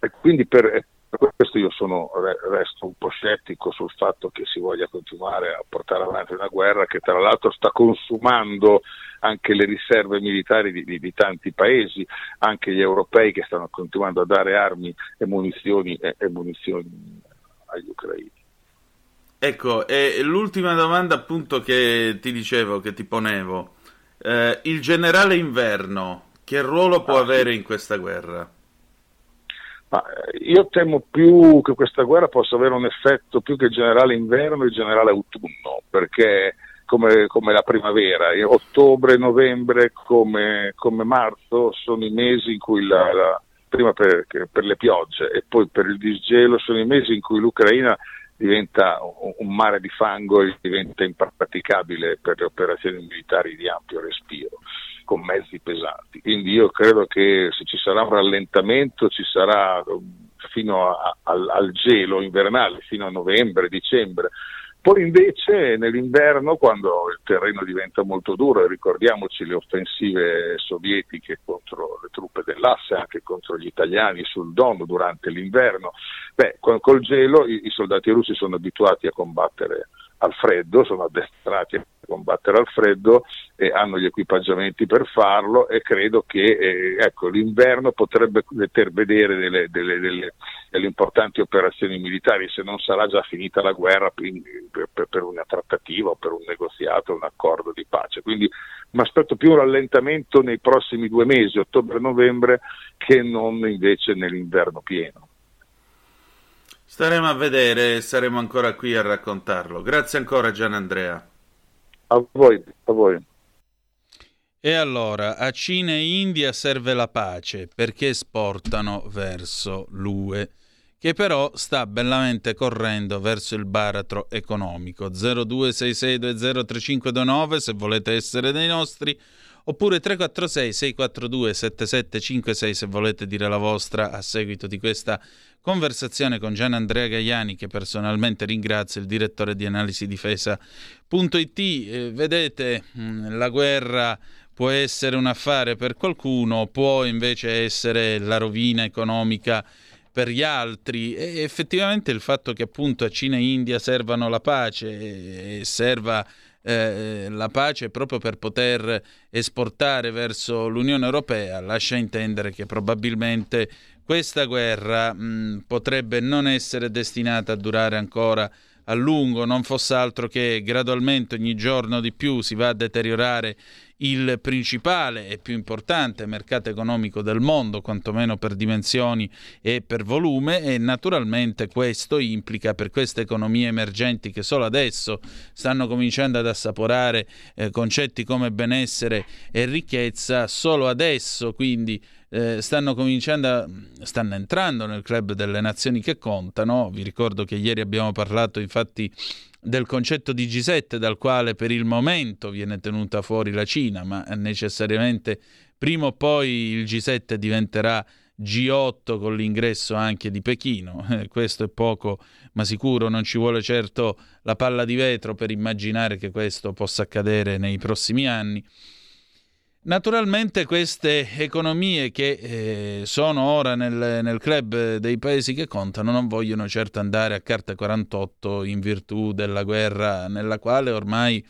e quindi per, per questo io sono, resto un po' scettico sul fatto che si voglia continuare a portare avanti una guerra che tra l'altro sta consumando anche le riserve militari di, di, di tanti paesi, anche gli europei che stanno continuando a dare armi e munizioni, e, e munizioni agli ucraini. Ecco, e l'ultima domanda appunto che ti dicevo, che ti ponevo. Eh, il generale inverno, che ruolo può ah, avere in questa guerra? Ma eh, io temo più che questa guerra possa avere un effetto più che il generale inverno il generale autunno, perché come, come la primavera, ottobre, novembre come, come, marzo sono i mesi in cui la, la, prima per, per, le piogge e poi per il disgelo sono i mesi in cui l'Ucraina diventa un mare di fango e diventa impraticabile per le operazioni militari di ampio respiro con mezzi pesanti. Quindi io credo che se ci sarà un rallentamento ci sarà um, fino a, al, al gelo invernale, fino a novembre, dicembre, poi invece nell'inverno, quando il terreno diventa molto duro, e ricordiamoci le offensive sovietiche contro le truppe dell'asse, anche contro gli italiani sul Don durante l'inverno, beh, col gelo i, i soldati russi sono abituati a combattere al freddo, sono addestrati a combattere al freddo e hanno gli equipaggiamenti per farlo e credo che eh, ecco, l'inverno potrebbe vedere delle, delle, delle, delle, importanti operazioni militari se non sarà già finita la guerra per, per, per una trattativa o per un negoziato, un accordo di pace. Quindi mi aspetto più un rallentamento nei prossimi due mesi, ottobre-novembre, che non invece nell'inverno pieno. Staremo a vedere e saremo ancora qui a raccontarlo. Grazie ancora Gian Andrea. A voi, a voi. E allora, a Cina e India serve la pace perché esportano verso l'UE, che però sta bellamente correndo verso il baratro economico. 0266203529 se volete essere dei nostri oppure 346 642 7756 se volete dire la vostra a seguito di questa conversazione con Gian Andrea Gaiani che personalmente ringrazio, il direttore di analisi difesa.it. Eh, vedete, mm, la guerra può essere un affare per qualcuno, può invece essere la rovina economica per gli altri e effettivamente il fatto che appunto a Cina e India servano la pace e serva eh, la pace proprio per poter esportare verso l'Unione Europea lascia intendere che probabilmente questa guerra mh, potrebbe non essere destinata a durare ancora a lungo, non fosse altro che gradualmente ogni giorno di più si va a deteriorare il principale e più importante mercato economico del mondo, quantomeno per dimensioni e per volume, e naturalmente questo implica per queste economie emergenti che solo adesso stanno cominciando ad assaporare eh, concetti come benessere e ricchezza, solo adesso quindi eh, stanno cominciando a, stanno entrando nel club delle nazioni che contano. Vi ricordo che ieri abbiamo parlato infatti del concetto di G7 dal quale per il momento viene tenuta fuori la Cina, ma necessariamente prima o poi il G7 diventerà G8 con l'ingresso anche di Pechino. Eh, questo è poco ma sicuro, non ci vuole certo la palla di vetro per immaginare che questo possa accadere nei prossimi anni. Naturalmente queste economie che eh, sono ora nel, nel, club dei paesi che contano non vogliono certo andare a carte 48 in virtù della guerra nella quale ormai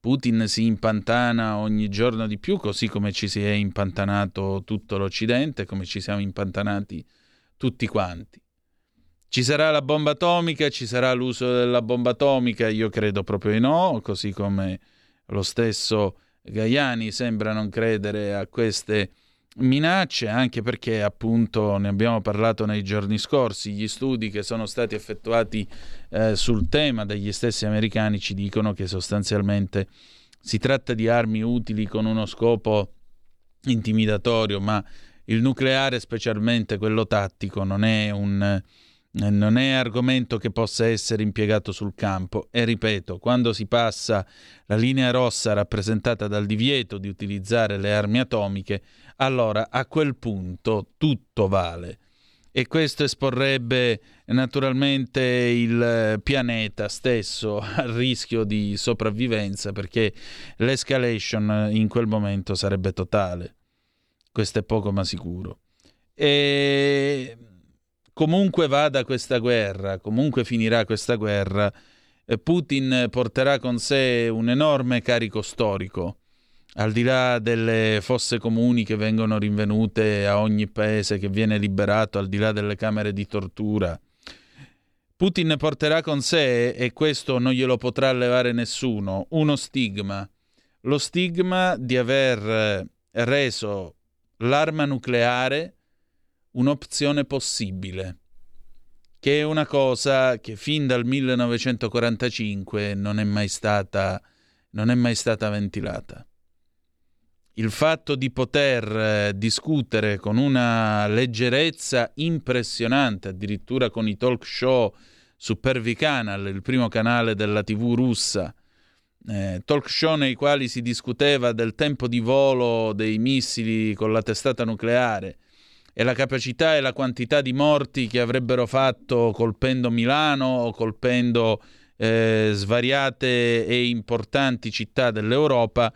Putin si impantana ogni giorno di più, così come ci si è impantanato tutto l'Occidente, come ci siamo impantanati tutti quanti. Ci sarà la bomba atomica, ci sarà l'uso della bomba atomica, io credo proprio di no, così come lo stesso Gaiani sembra non credere a queste minacce, anche perché appunto ne abbiamo parlato nei giorni scorsi, gli studi che sono stati effettuati eh, sul tema dagli stessi americani ci dicono che sostanzialmente si tratta di armi utili con uno scopo intimidatorio, ma il nucleare, specialmente quello tattico, non è un non è argomento che possa essere impiegato sul campo e ripeto, quando si passa la linea rossa rappresentata dal divieto di utilizzare le armi atomiche, allora a quel punto tutto vale. E questo esporrebbe naturalmente il pianeta stesso al rischio di sopravvivenza perché l'escalation in quel momento sarebbe totale. Questo è poco ma sicuro. E comunque vada questa guerra, comunque finirà questa guerra, eh, Putin porterà con sé un enorme carico storico, al di là delle fosse comuni che vengono rinvenute a ogni paese che viene liberato, al di là delle camere di tortura. Putin porterà con sé, e questo non glielo potrà levare nessuno, uno stigma, lo stigma di aver reso l'arma nucleare un'opzione possibile, che è una cosa che fin dal 1945 non è mai stata, non è mai stata ventilata. Il fatto di poter eh, discutere con una leggerezza impressionante, addirittura con i talk show su Pervi Canal, il primo canale della TV russa, eh, talk show nei quali si discuteva del tempo di volo dei missili con la testata nucleare, e la capacità e la quantità di morti che avrebbero fatto colpendo Milano o colpendo eh, svariate e importanti città dell'Europa,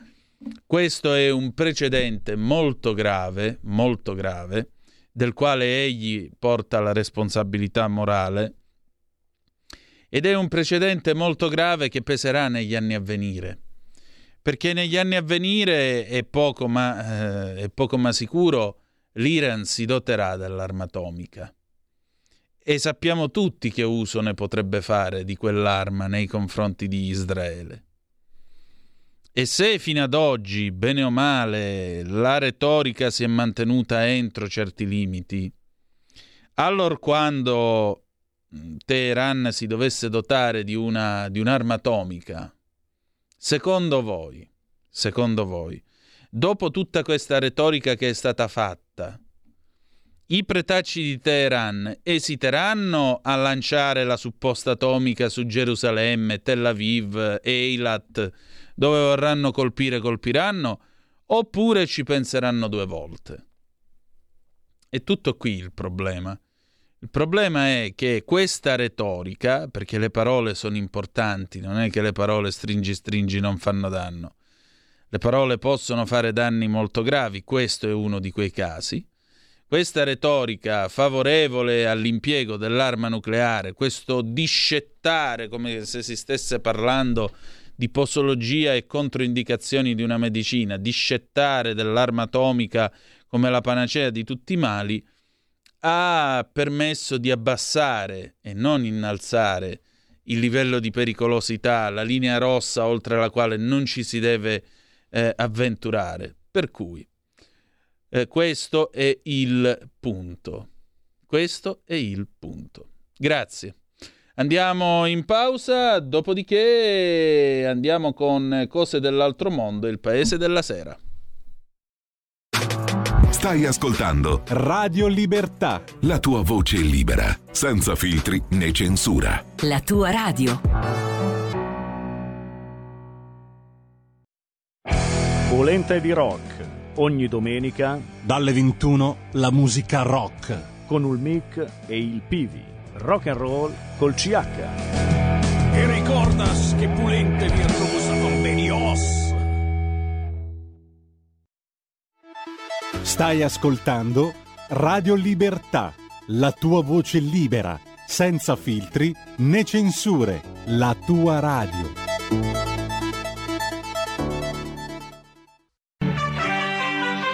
questo è un precedente molto grave, molto grave, del quale egli porta la responsabilità morale, ed è un precedente molto grave che peserà negli anni a venire. Perché negli anni a venire è poco ma, eh, è poco ma sicuro l'Iran si doterà dell'arma atomica. E sappiamo tutti che uso ne potrebbe fare di quell'arma nei confronti di Israele. E se fino ad oggi, bene o male, la retorica si è mantenuta entro certi limiti, allora quando Teheran si dovesse dotare di, una, di un'arma atomica, secondo voi, secondo voi, dopo tutta questa retorica che è stata fatta, i pretacci di Teheran esiteranno a lanciare la supposta atomica su Gerusalemme, Tel Aviv, Eilat, dove vorranno colpire colpiranno, oppure ci penseranno due volte? È tutto qui il problema. Il problema è che questa retorica, perché le parole sono importanti, non è che le parole stringi stringi non fanno danno, le parole possono fare danni molto gravi, questo è uno di quei casi. Questa retorica favorevole all'impiego dell'arma nucleare, questo discettare come se si stesse parlando di posologia e controindicazioni di una medicina, discettare dell'arma atomica come la panacea di tutti i mali, ha permesso di abbassare e non innalzare il livello di pericolosità, la linea rossa oltre la quale non ci si deve eh, avventurare. Per cui eh, questo è il punto. Questo è il punto. Grazie. Andiamo in pausa, dopodiché andiamo con cose dell'altro mondo, il paese della sera. Stai ascoltando Radio Libertà. La tua voce libera, senza filtri né censura. La tua radio. Polenta di rock Ogni domenica dalle 21 la musica rock con il mic e il Pivi. Rock and roll col CH. E ricordas che pulente virtuosa convenios. Stai ascoltando Radio Libertà, la tua voce libera, senza filtri né censure, la tua radio.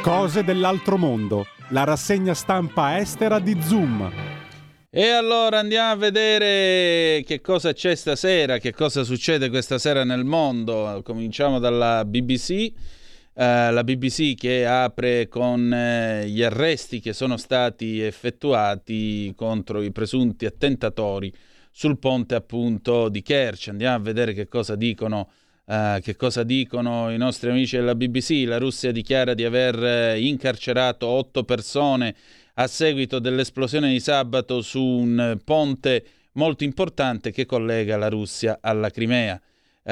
Cose dell'altro mondo, la rassegna stampa estera di Zoom. E allora andiamo a vedere che cosa c'è stasera, che cosa succede questa sera nel mondo. Cominciamo dalla BBC. Eh, la BBC che apre con eh, gli arresti che sono stati effettuati contro i presunti attentatori sul ponte appunto di Kerch. Andiamo a vedere che cosa dicono Uh, che cosa dicono i nostri amici della BBC? La Russia dichiara di aver eh, incarcerato otto persone a seguito dell'esplosione di sabato su un ponte molto importante che collega la Russia alla Crimea. Uh,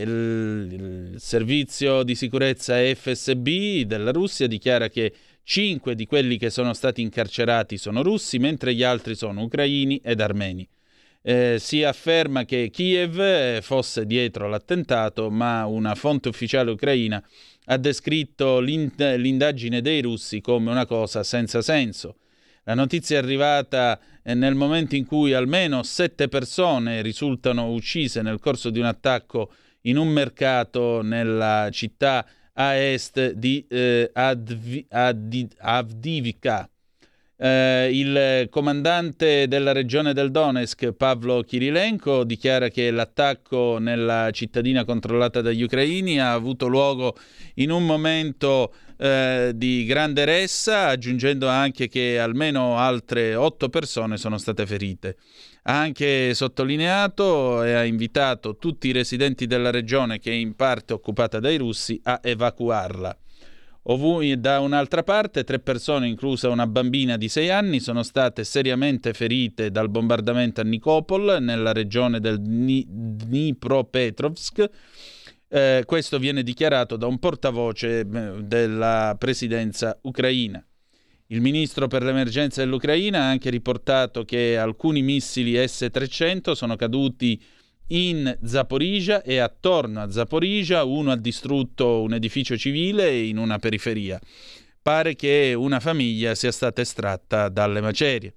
il, il, servizio di sicurezza FSB della Russia dichiara che cinque di quelli che sono stati incarcerati sono russi, mentre gli altri sono ucraini ed armeni eh, si afferma che Kiev eh, fosse dietro l'attentato, ma una fonte ufficiale ucraina ha descritto l'in- l'indagine dei russi come una cosa senza senso. La notizia è arrivata eh, nel momento in cui almeno sette persone risultano uccise nel corso di un attacco in un mercato nella città a est di eh, Advi- Ad- Avdivka. Eh, il comandante della regione del Donetsk, Pavlo Kirilenko, dichiara che l'attacco nella cittadina controllata dagli ucraini ha avuto luogo in un momento eh, di grande ressa, aggiungendo anche che almeno altre otto persone sono state ferite. Ha anche sottolineato e ha invitato tutti i residenti della regione, che è in parte occupata dai russi, a evacuarla. Da un'altra parte, tre persone, inclusa una bambina di sei anni, sono state seriamente ferite dal bombardamento a Nikopol, nella regione del Dnipropetrovsk. Eh, questo viene dichiarato da un portavoce eh, della presidenza ucraina. Il ministro per l'emergenza dell'Ucraina ha anche riportato che alcuni missili S-300 sono caduti in Zaporizia e attorno a Zaporizia uno ha distrutto un edificio civile in una periferia. Pare che una famiglia sia stata estratta dalle macerie.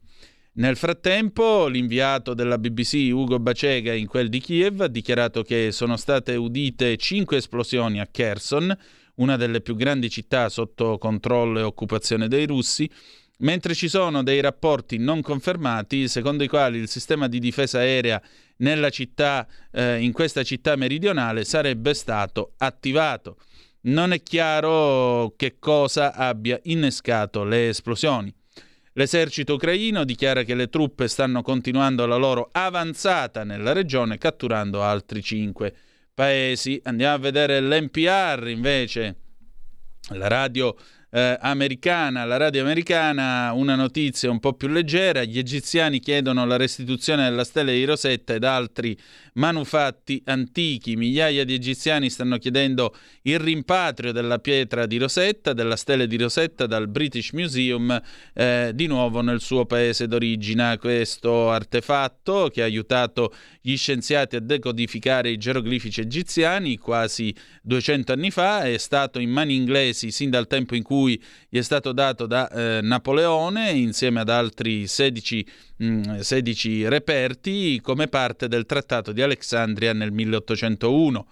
Nel frattempo, l'inviato della BBC Ugo Bacega in quel di Kiev ha dichiarato che sono state udite cinque esplosioni a Kherson, una delle più grandi città sotto controllo e occupazione dei russi, mentre ci sono dei rapporti non confermati secondo i quali il sistema di difesa aerea città, eh, in questa città meridionale sarebbe stato attivato. Non è chiaro che cosa abbia innescato le esplosioni. L'esercito ucraino dichiara che le truppe stanno continuando la loro avanzata nella regione catturando altri cinque paesi. Andiamo a vedere l'NPR invece, la radio eh, americana, la radio americana, una notizia un po' più leggera, gli egiziani chiedono la restituzione della stella di Rosetta ed altri manufatti antichi, migliaia di egiziani stanno chiedendo il rimpatrio della pietra di Rosetta, della stella di Rosetta dal British Museum eh, di nuovo nel suo paese d'origine. Questo artefatto che ha aiutato gli scienziati a decodificare i geroglifici egiziani quasi 200 anni fa è stato in mani inglesi sin dal tempo in cui gli è stato dato da eh, Napoleone insieme ad altri 16, mh, 16 reperti come parte del Trattato di Alexandria nel 1801.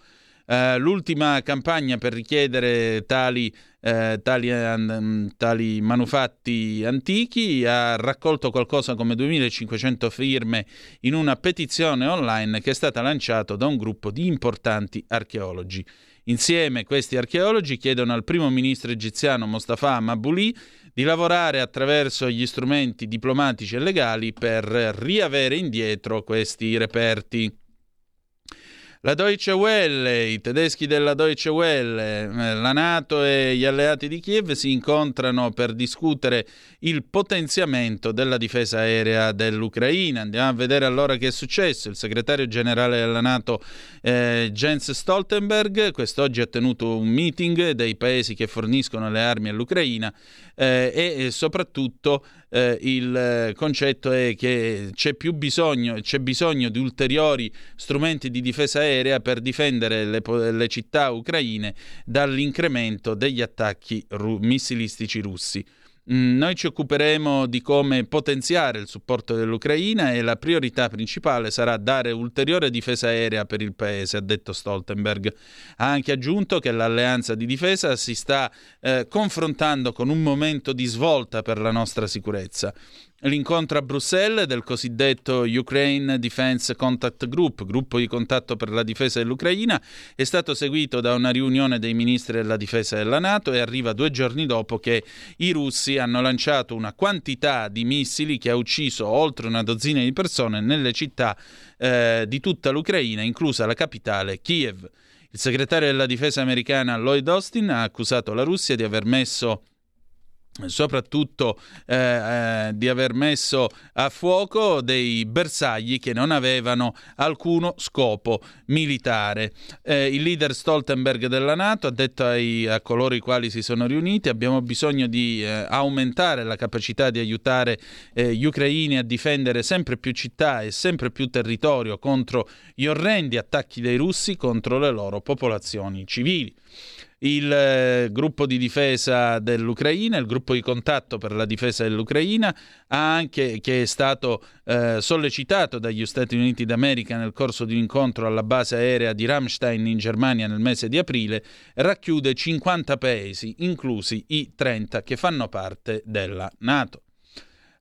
Uh, l'ultima campagna per richiedere tali, uh, tali, uh, tali, manufatti antichi ha raccolto qualcosa come 2500 firme in una petizione online che è stata lanciata da un gruppo di importanti archeologi. Insieme questi archeologi chiedono al primo ministro egiziano Mostafa Mabouli di lavorare attraverso gli strumenti diplomatici e legali per riavere indietro questi reperti. La Deutsche Welle, i tedeschi della Deutsche Welle, eh, la Nato e gli alleati di Kiev si incontrano per discutere il potenziamento della difesa aerea dell'Ucraina. Andiamo a vedere allora che è successo. Il segretario generale della Nato eh, Jens Stoltenberg quest'oggi ha tenuto un meeting dei paesi che forniscono le armi all'Ucraina eh, e soprattutto eh, il concetto è che c'è più bisogno, c'è bisogno di ulteriori strumenti di difesa aerea per difendere le, le città ucraine dall'incremento degli attacchi ru- missilistici russi. Mm, noi ci occuperemo di come potenziare il supporto dell'Ucraina e la priorità principale sarà dare ulteriore difesa aerea per il paese, ha detto Stoltenberg. Ha anche aggiunto che l'alleanza di difesa si sta eh, confrontando con un momento di svolta per la nostra sicurezza. L'incontro a Bruxelles del cosiddetto Ukraine Defense Contact Group, gruppo di contatto per la difesa dell'Ucraina, è stato seguito da una riunione dei ministri della difesa della Nato e arriva due giorni dopo che i russi hanno lanciato una quantità di missili che ha ucciso oltre una dozzina di persone nelle città eh, di tutta l'Ucraina, inclusa la capitale Kiev. Il segretario della difesa americana Lloyd Austin ha accusato la Russia di aver messo soprattutto eh, eh, di aver messo a fuoco dei bersagli che non avevano alcuno scopo militare. Eh, il leader Stoltenberg della Nato ha detto ai, a coloro i quali si sono riuniti abbiamo bisogno di eh, aumentare la capacità di aiutare eh, gli ucraini a difendere sempre più città e sempre più territorio contro gli orrendi attacchi dei russi contro le loro popolazioni civili il eh, gruppo di difesa dell'Ucraina, il gruppo di contatto per la difesa dell'Ucraina, anche, che è stato eh, sollecitato dagli Stati Uniti d'America nel corso di un incontro alla base aerea di Ramstein in Germania nel mese di aprile, racchiude 50 paesi, inclusi i 30 che fanno parte della Nato.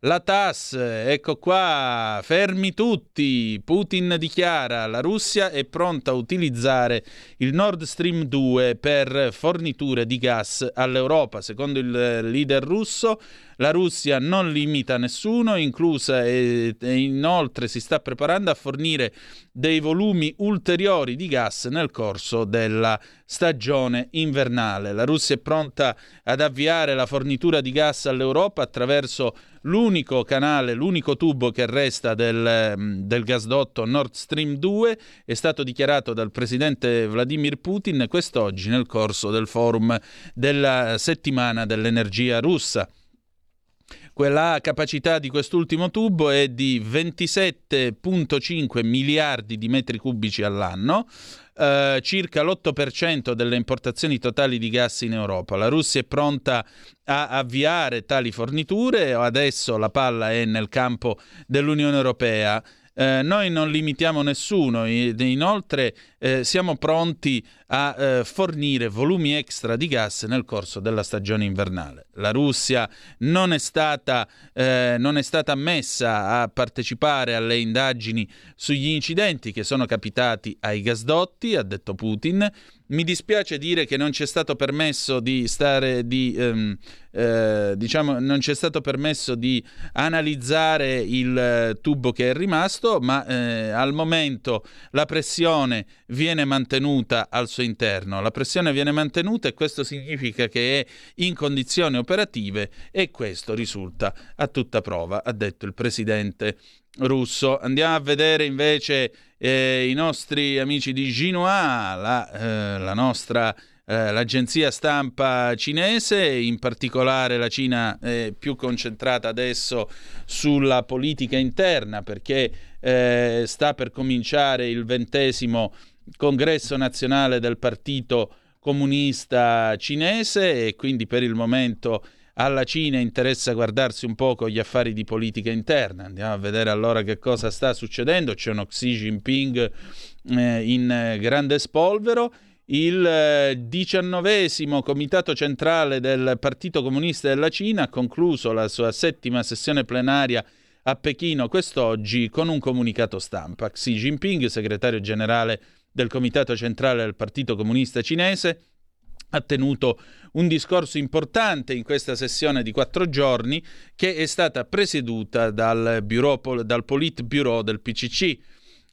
La TAS, ecco qua, fermi tutti. Putin dichiara la Russia è pronta a utilizzare il Nord Stream 2 per forniture di gas all'Europa. Secondo il leader russo, la Russia non limita nessuno, inclusa e, e inoltre si sta preparando a fornire dei volumi ulteriori di gas nel corso della stagione invernale. La Russia è pronta ad avviare la fornitura di gas all'Europa attraverso l'unico canale, l'unico tubo che resta del, del, gasdotto Nord Stream 2 è stato dichiarato dal presidente Vladimir Putin quest'oggi nel corso del forum della settimana dell'energia russa. Quella capacità di quest'ultimo tubo è di 27,5 miliardi di metri cubici all'anno, eh, circa l'8% delle importazioni totali di gas in Europa. La Russia è pronta a avviare tali forniture, adesso la palla è nel campo dell'Unione Europea. Eh, noi non limitiamo nessuno, inoltre eh, siamo pronti a eh, fornire volumi extra di gas nel corso della stagione invernale. La Russia non è stata, eh, non è stata messa a partecipare alle indagini sugli incidenti che sono capitati ai gasdotti, ha detto Putin, mi dispiace dire che non ci è stato permesso di stare di ehm, eh, diciamo non ci è stato permesso di analizzare il eh, tubo che è rimasto, ma eh, al momento la pressione viene mantenuta al suo interno. La pressione viene mantenuta e questo significa che è in condizioni operative e questo risulta a tutta prova, ha detto il presidente russo. Andiamo a vedere invece eh, i nostri amici di Xinhua, la, eh, la nostra eh, l'agenzia stampa cinese, in particolare la Cina è più concentrata adesso sulla politica interna perché eh, sta per cominciare il ventesimo congresso nazionale del Partito Comunista Cinese e quindi per il momento alla Cina interessa guardarsi un po' gli affari di politica interna. Andiamo a vedere allora che cosa sta succedendo. C'è uno Xi Jinping eh, in grande spolvero. Il eh, diciannovesimo comitato centrale del Partito Comunista della Cina ha concluso la sua settima sessione plenaria a Pechino quest'oggi con un comunicato stampa. Xi Jinping, segretario generale del Comitato Centrale del Partito Comunista Cinese, ha tenuto un discorso importante in questa sessione di quattro giorni che è stata presieduta dal, bureau, dal Politburo del PCC.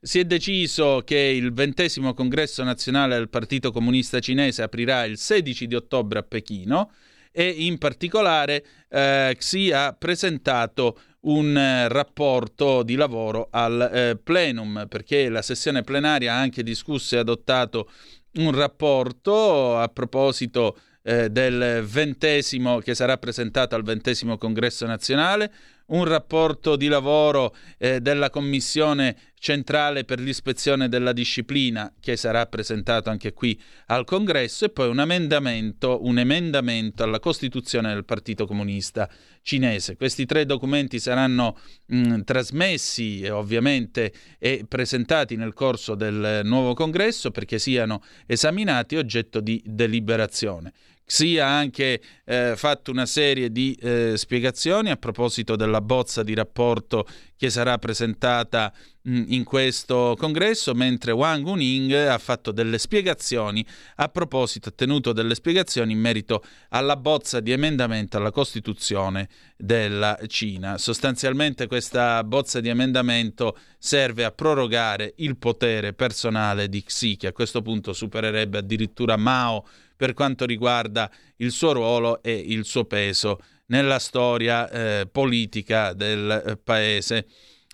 Si è deciso che il ventesimo congresso nazionale del Partito Comunista Cinese aprirà il 16 di ottobre a Pechino e in particolare eh, Xi ha presentato un eh, rapporto di lavoro al eh, plenum perché la sessione plenaria ha anche discusso e adottato un rapporto a proposito eh, del ventesimo che sarà presentato al ventesimo congresso nazionale, un rapporto di lavoro eh, della Commissione centrale per l'ispezione della disciplina che sarà presentato anche qui al congresso e poi un emendamento, un emendamento alla Costituzione del Partito Comunista cinese. Questi tre documenti saranno mh, trasmessi e ovviamente e presentati nel corso del nuovo congresso perché siano esaminati oggetto di deliberazione. Xi ha anche eh, fatto una serie di eh, spiegazioni a proposito della bozza di rapporto che sarà presentata mh, in questo congresso, mentre Wang Uning ha fatto delle spiegazioni a proposito, ha tenuto delle spiegazioni in merito alla bozza di emendamento alla Costituzione della Cina. Sostanzialmente questa bozza di emendamento serve a prorogare il potere personale di Xi, che a questo punto supererebbe addirittura Mao per quanto riguarda il suo ruolo e il suo peso nella storia eh, politica del eh, paese.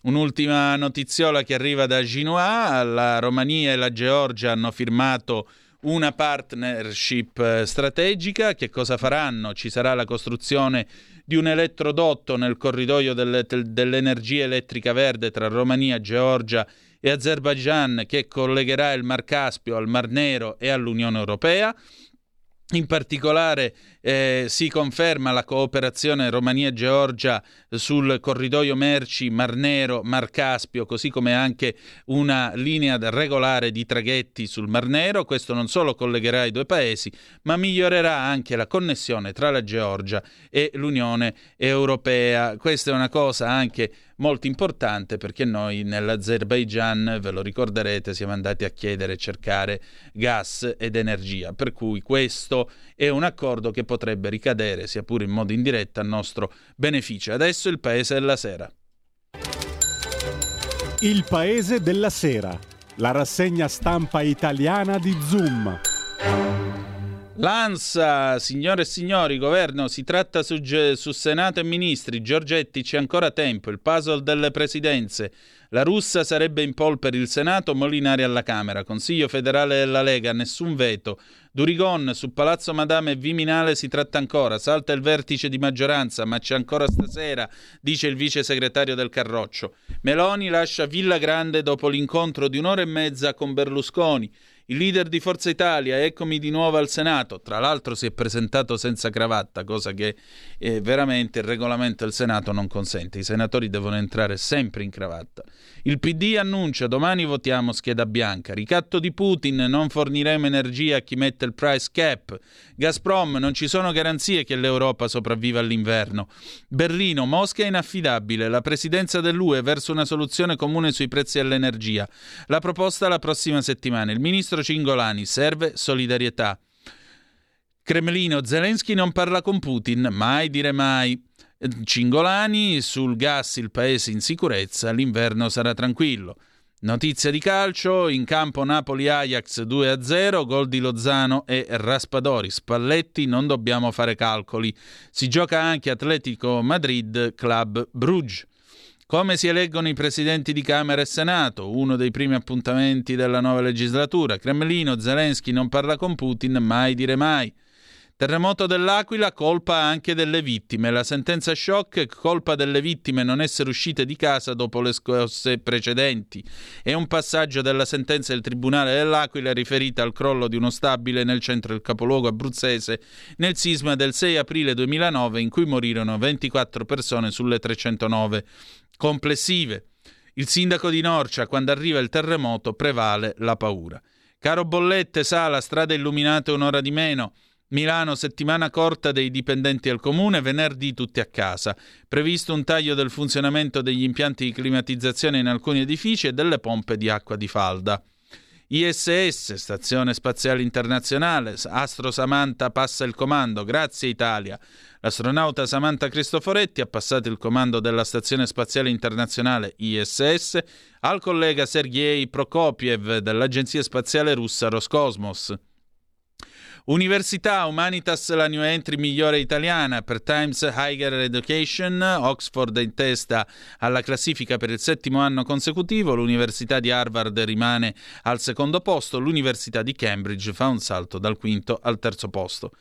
Un'ultima notiziola che arriva da Ginoa, la Romania e la Georgia hanno firmato una partnership eh, strategica. Che cosa faranno? Ci sarà la costruzione di un elettrodotto nel corridoio del, dell'energia elettrica verde tra Romania, Georgia e Azerbaijan che collegherà il Mar Caspio al Mar Nero e all'Unione Europea. In particolare eh, si conferma la cooperazione Romania-Georgia sul corridoio merci Mar Nero-Mar Caspio, così come anche una linea regolare di traghetti sul Mar Nero. Questo non solo collegherà i due paesi, ma migliorerà anche la connessione tra la Georgia e l'Unione Europea. Questa è una cosa anche molto importante perché noi nell'Azerbaigian, ve lo ricorderete, siamo andati a chiedere e cercare gas ed energia, per cui questo è un accordo che potrebbe ricadere, sia pure in modo indiretto, a nostro beneficio. Adesso il Paese della Sera. Il Paese della Sera, la rassegna stampa italiana di Zoom. L'ANSA, signore e signori, governo, si tratta su, su, Senato e ministri. Giorgetti, c'è ancora tempo. Il puzzle delle presidenze. La russa sarebbe in pol per il Senato, Molinari alla Camera. Consiglio federale della Lega, nessun veto. Durigon, su Palazzo Madame e Viminale si tratta ancora. Salta il vertice di maggioranza, ma c'è ancora stasera, dice il vice segretario del Carroccio. Meloni lascia Villa Grande dopo l'incontro di un'ora e mezza con Berlusconi. Il leader di Forza Italia, eccomi di nuovo al Senato. Tra l'altro si è presentato senza cravatta, cosa che eh, veramente il regolamento del Senato non consente. I senatori devono entrare sempre in cravatta. Il PD annuncia domani votiamo scheda bianca. Ricatto di Putin, non forniremo energia a chi mette il price cap. Gazprom, non ci sono garanzie che l'Europa sopravviva all'inverno. Berlino, Mosca è inaffidabile. La presidenza dell'UE verso una soluzione comune sui prezzi dell'energia. La proposta la prossima settimana. Il ministro Cingolani, serve solidarietà. Cremlino, Zelensky non parla con Putin, mai dire mai. Cingolani, sul gas il paese in sicurezza, l'inverno sarà tranquillo. Notizia di calcio, in campo Napoli-Ajax 2-0, gol di Lozano e Raspadori. Spalletti, non dobbiamo fare calcoli. Si gioca anche Atletico Madrid, Club Bruges. Come si eleggono i presidenti di Camera e Senato? Uno dei primi appuntamenti della nuova legislatura. Cremlino, Zelensky non parla con Putin, mai dire mai. Terremoto dell'Aquila, colpa anche delle vittime. La sentenza shock, colpa delle vittime non essere uscite di casa dopo le scosse precedenti. È un passaggio della sentenza del Tribunale dell'Aquila riferita al crollo di uno stabile nel centro del capoluogo abruzzese nel sisma del 6 aprile 2009 in cui morirono 24 persone sulle 309 complessive. Il sindaco di Norcia, quando arriva il terremoto, prevale la paura. Caro Bollette, Sala, strade illuminate un'ora di meno. Milano, settimana corta dei dipendenti al comune, venerdì tutti a casa. Previsto un taglio del funzionamento degli impianti di climatizzazione in alcuni edifici e delle pompe di acqua di falda. ISS, Stazione Spaziale Internazionale, Astro Samantha passa il comando, grazie Italia. L'astronauta Samantha Cristoforetti ha passato il comando della Stazione Spaziale Internazionale ISS al collega Sergei Prokopiev dell'Agenzia Spaziale Russa Roscosmos. Università Humanitas la new entry migliore italiana per Times Higher Education, Oxford in testa alla classifica per il settimo anno consecutivo, l'Università di Harvard rimane al secondo posto, l'Università di Cambridge fa un salto dal quinto al terzo posto.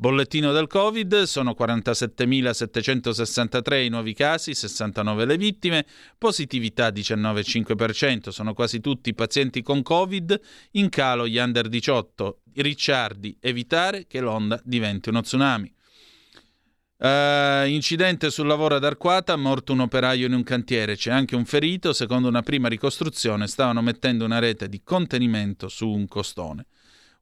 Bollettino del Covid, sono 47.763 i nuovi casi, 69 le vittime, positività 19,5%, sono quasi tutti pazienti con Covid, in calo gli under 18, Ricciardi, evitare che l'onda diventi uno tsunami. Uh, incidente sul lavoro ad Arquata, morto un operaio in un cantiere, c'è anche un ferito, secondo una prima ricostruzione stavano mettendo una rete di contenimento su un costone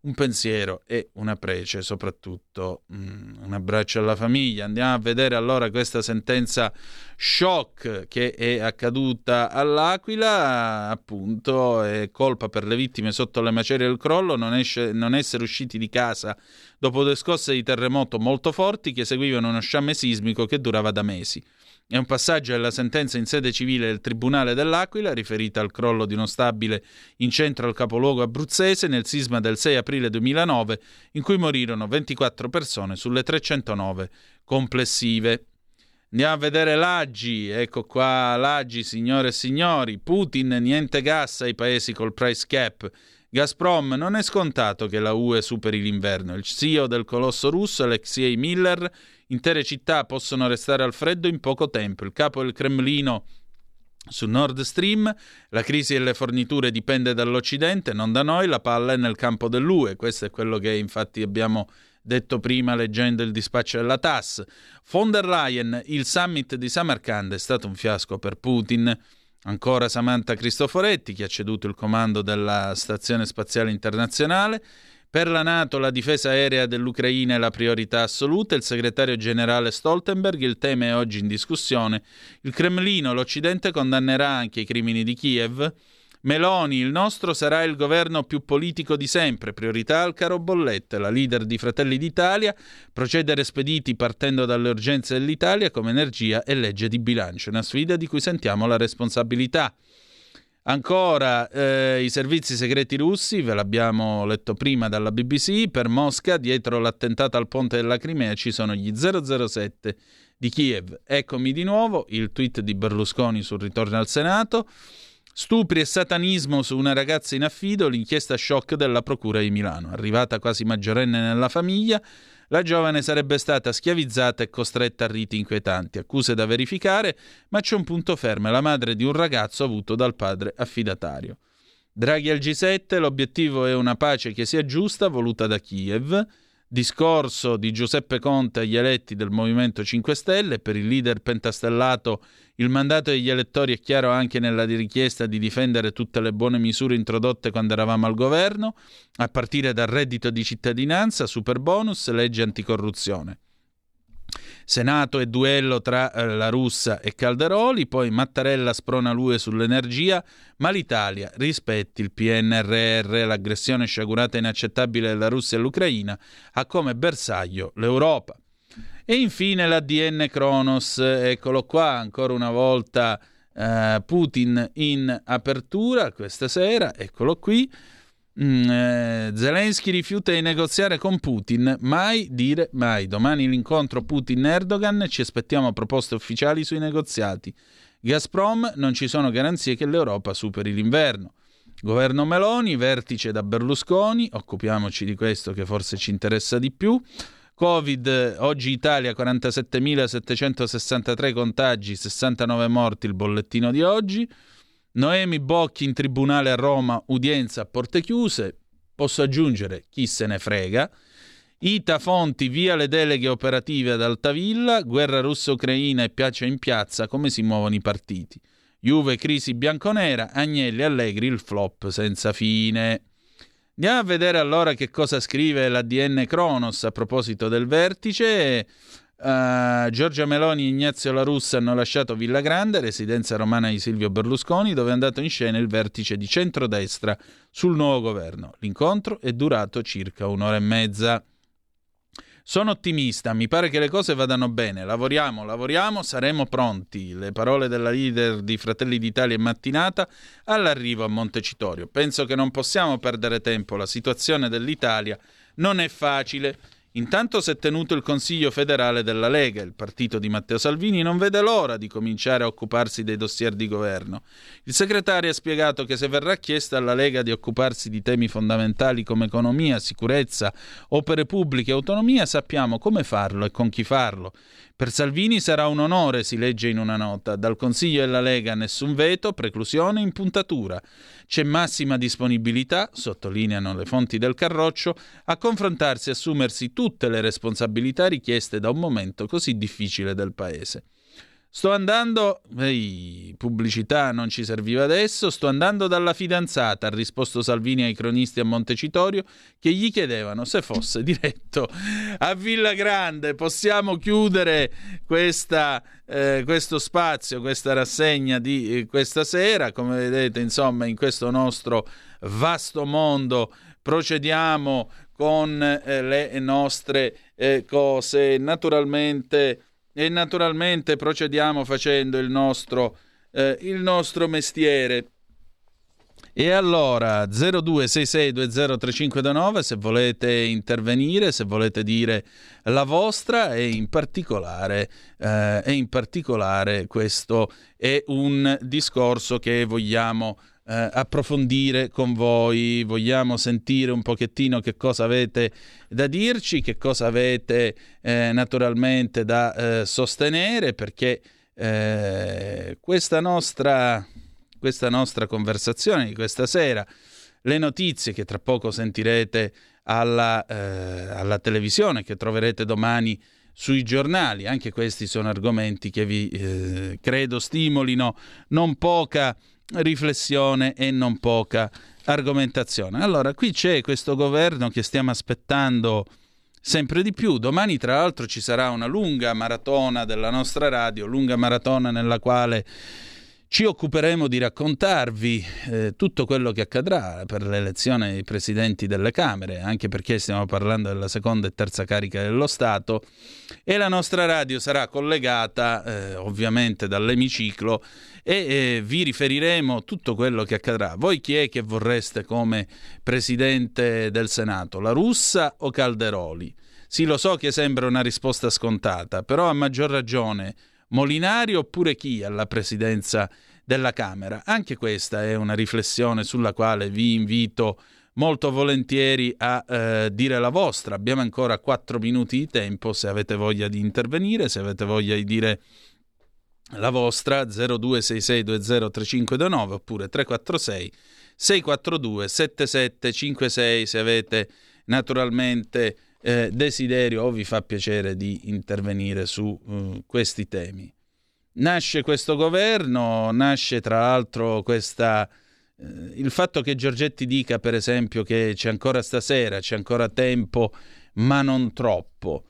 un pensiero e una prece, soprattutto mm, un abbraccio alla famiglia. Andiamo a vedere allora questa sentenza shock che è accaduta all'Aquila, appunto, è colpa per le vittime sotto le macerie del crollo non, esce, non essere usciti di casa dopo due scosse di terremoto molto forti che seguivano uno sciame sismico che durava da mesi. È un passaggio della sentenza in sede civile del Tribunale dell'Aquila, riferita al crollo di uno stabile in centro al capoluogo abruzzese nel sisma del 6 aprile 2009, in cui morirono 24 persone sulle 309 complessive. Andiamo a vedere l'Aggi, ecco qua l'Aggi, signore e signori. Putin, niente gas ai paesi col price cap. Gazprom non è scontato che la UE superi l'inverno. Il CEO del colosso russo, Alexei Miller, Intere città possono restare al freddo in poco tempo. Il capo del Cremlino su Nord Stream, la crisi delle forniture dipende dall'Occidente, non da noi, la palla è nel campo dell'UE. Questo è quello che infatti abbiamo detto prima leggendo il dispaccio della TAS. Von der Leyen, il summit di Samarkand è stato un fiasco per Putin. Ancora Samantha Cristoforetti, che ha ceduto il comando della Stazione Spaziale Internazionale. Per la Nato la difesa aerea dell'Ucraina è la priorità assoluta, il segretario generale Stoltenberg, il tema è oggi in discussione. Il Cremlino, l'Occidente condannerà anche i crimini di Kiev. Meloni, il nostro sarà il governo più politico di sempre, priorità al caro bollette, la leader di Fratelli d'Italia, procedere spediti partendo dalle urgenze dell'Italia come energia e legge di bilancio, una sfida di cui sentiamo la responsabilità. Ancora eh, i servizi segreti russi, ve l'abbiamo letto prima dalla BBC, per Mosca, dietro l'attentato al ponte della Crimea ci sono gli 007 di Kiev. Eccomi di nuovo il tweet di Berlusconi sul ritorno al Senato. Stupri e satanismo su una ragazza in affido, l'inchiesta shock della Procura di Milano. Arrivata quasi maggiorenne nella famiglia, la giovane sarebbe stata schiavizzata e costretta a riti inquietanti, accuse da verificare, ma c'è un punto fermo, la madre di un ragazzo avuto dal padre affidatario. Draghi al G7, l'obiettivo è una pace che sia giusta, voluta da Kiev, discorso di Giuseppe Conte agli eletti del Movimento 5 Stelle, per il leader pentastellato il mandato degli elettori è chiaro anche nella richiesta di difendere tutte le buone misure introdotte quando eravamo al governo, a partire dal reddito di cittadinanza, super bonus, legge anticorruzione. Senato e duello tra eh, la russa e Calderoli, poi Mattarella sprona l'UE sull'energia, ma l'Italia rispetti il PNRR, l'aggressione sciagurata e inaccettabile della Russia all'Ucraina, ha come bersaglio l'Europa. E infine l'ADN Kronos, eccolo qua, ancora una volta eh, Putin in apertura questa sera, eccolo qui. Mm, eh, Zelensky rifiuta di negoziare con Putin, mai dire mai. Domani l'incontro Putin-Erdogan, ci aspettiamo proposte ufficiali sui negoziati. Gazprom, non ci sono garanzie che l'Europa superi l'inverno. Governo Meloni, vertice da Berlusconi, occupiamoci di questo che forse ci interessa di più. Covid, oggi Italia 47.763 contagi, 69 morti, il bollettino di oggi. Noemi Bocchi in tribunale a Roma, udienza a porte chiuse. Posso aggiungere chi se ne frega. Ita Fonti via le deleghe operative ad Altavilla, guerra russo-ucraina e piace in piazza come si muovono i partiti. Juve crisi bianconera, Agnelli Allegri il flop senza fine. Andiamo a vedere allora che cosa scrive l'ADN Kronos a proposito del vertice. Uh, Giorgia Meloni e Ignazio La Russa hanno lasciato Villa Grande, residenza romana di Silvio Berlusconi, dove è andato in scena il vertice di centrodestra sul nuovo governo. L'incontro è durato circa un'ora e mezza. Sono ottimista, mi pare che le cose vadano bene. Lavoriamo, lavoriamo, saremo pronti. Le parole della leader di Fratelli d'Italia è mattinata all'arrivo a Montecitorio. Penso che non possiamo perdere tempo, la situazione dell'Italia non è facile Intanto si è tenuto il Consiglio federale della Lega. Il partito di Matteo Salvini non vede l'ora di cominciare a occuparsi dei dossier di governo. Il segretario ha spiegato che se verrà chiesta alla Lega di occuparsi di temi fondamentali come economia, sicurezza, opere pubbliche e autonomia, sappiamo come farlo e con chi farlo. Per Salvini sarà un onore, si legge in una nota. Dal Consiglio della Lega nessun veto, preclusione, impuntatura. C'è massima disponibilità, sottolineano le fonti del Carroccio, a confrontarsi e assumersi tutte le responsabilità richieste da un momento così difficile del Paese. Sto andando, ehi, pubblicità non ci serviva adesso, sto andando dalla fidanzata, ha risposto Salvini ai cronisti a Montecitorio che gli chiedevano se fosse diretto a Villa Grande. Possiamo chiudere questa, eh, questo spazio, questa rassegna di eh, questa sera. Come vedete, insomma, in questo nostro vasto mondo procediamo con eh, le nostre eh, cose. Naturalmente e naturalmente procediamo facendo il nostro, eh, il nostro mestiere. E allora 0266203529 se volete intervenire, se volete dire la vostra e in particolare, eh, e in particolare questo è un discorso che vogliamo eh, approfondire con voi, vogliamo sentire un pochettino che cosa avete da dirci, che cosa avete eh, naturalmente da eh, sostenere, perché eh, questa nostra, questa nostra conversazione di questa sera, le notizie che tra poco sentirete alla, eh, alla televisione, che troverete domani sui giornali. Anche questi sono argomenti che vi eh, credo stimolino non poca riflessione e non poca argomentazione. Allora, qui c'è questo governo che stiamo aspettando sempre di più. Domani, tra l'altro, ci sarà una lunga maratona della nostra radio, lunga maratona nella quale ci occuperemo di raccontarvi eh, tutto quello che accadrà per l'elezione dei presidenti delle Camere, anche perché stiamo parlando della seconda e terza carica dello Stato e la nostra radio sarà collegata eh, ovviamente dall'emiciclo e eh, vi riferiremo tutto quello che accadrà. Voi chi è che vorreste come presidente del Senato, la Russa o Calderoli? Sì, lo so che sembra una risposta scontata, però a maggior ragione Molinari oppure chi alla presidenza della Camera? Anche questa è una riflessione sulla quale vi invito molto volentieri a eh, dire la vostra. Abbiamo ancora quattro minuti di tempo se avete voglia di intervenire, se avete voglia di dire la vostra 0266203529 oppure 346 642 7756 se avete naturalmente eh, desiderio o vi fa piacere di intervenire su uh, questi temi. Nasce questo governo, nasce tra l'altro questa, eh, il fatto che Giorgetti dica per esempio che c'è ancora stasera, c'è ancora tempo, ma non troppo.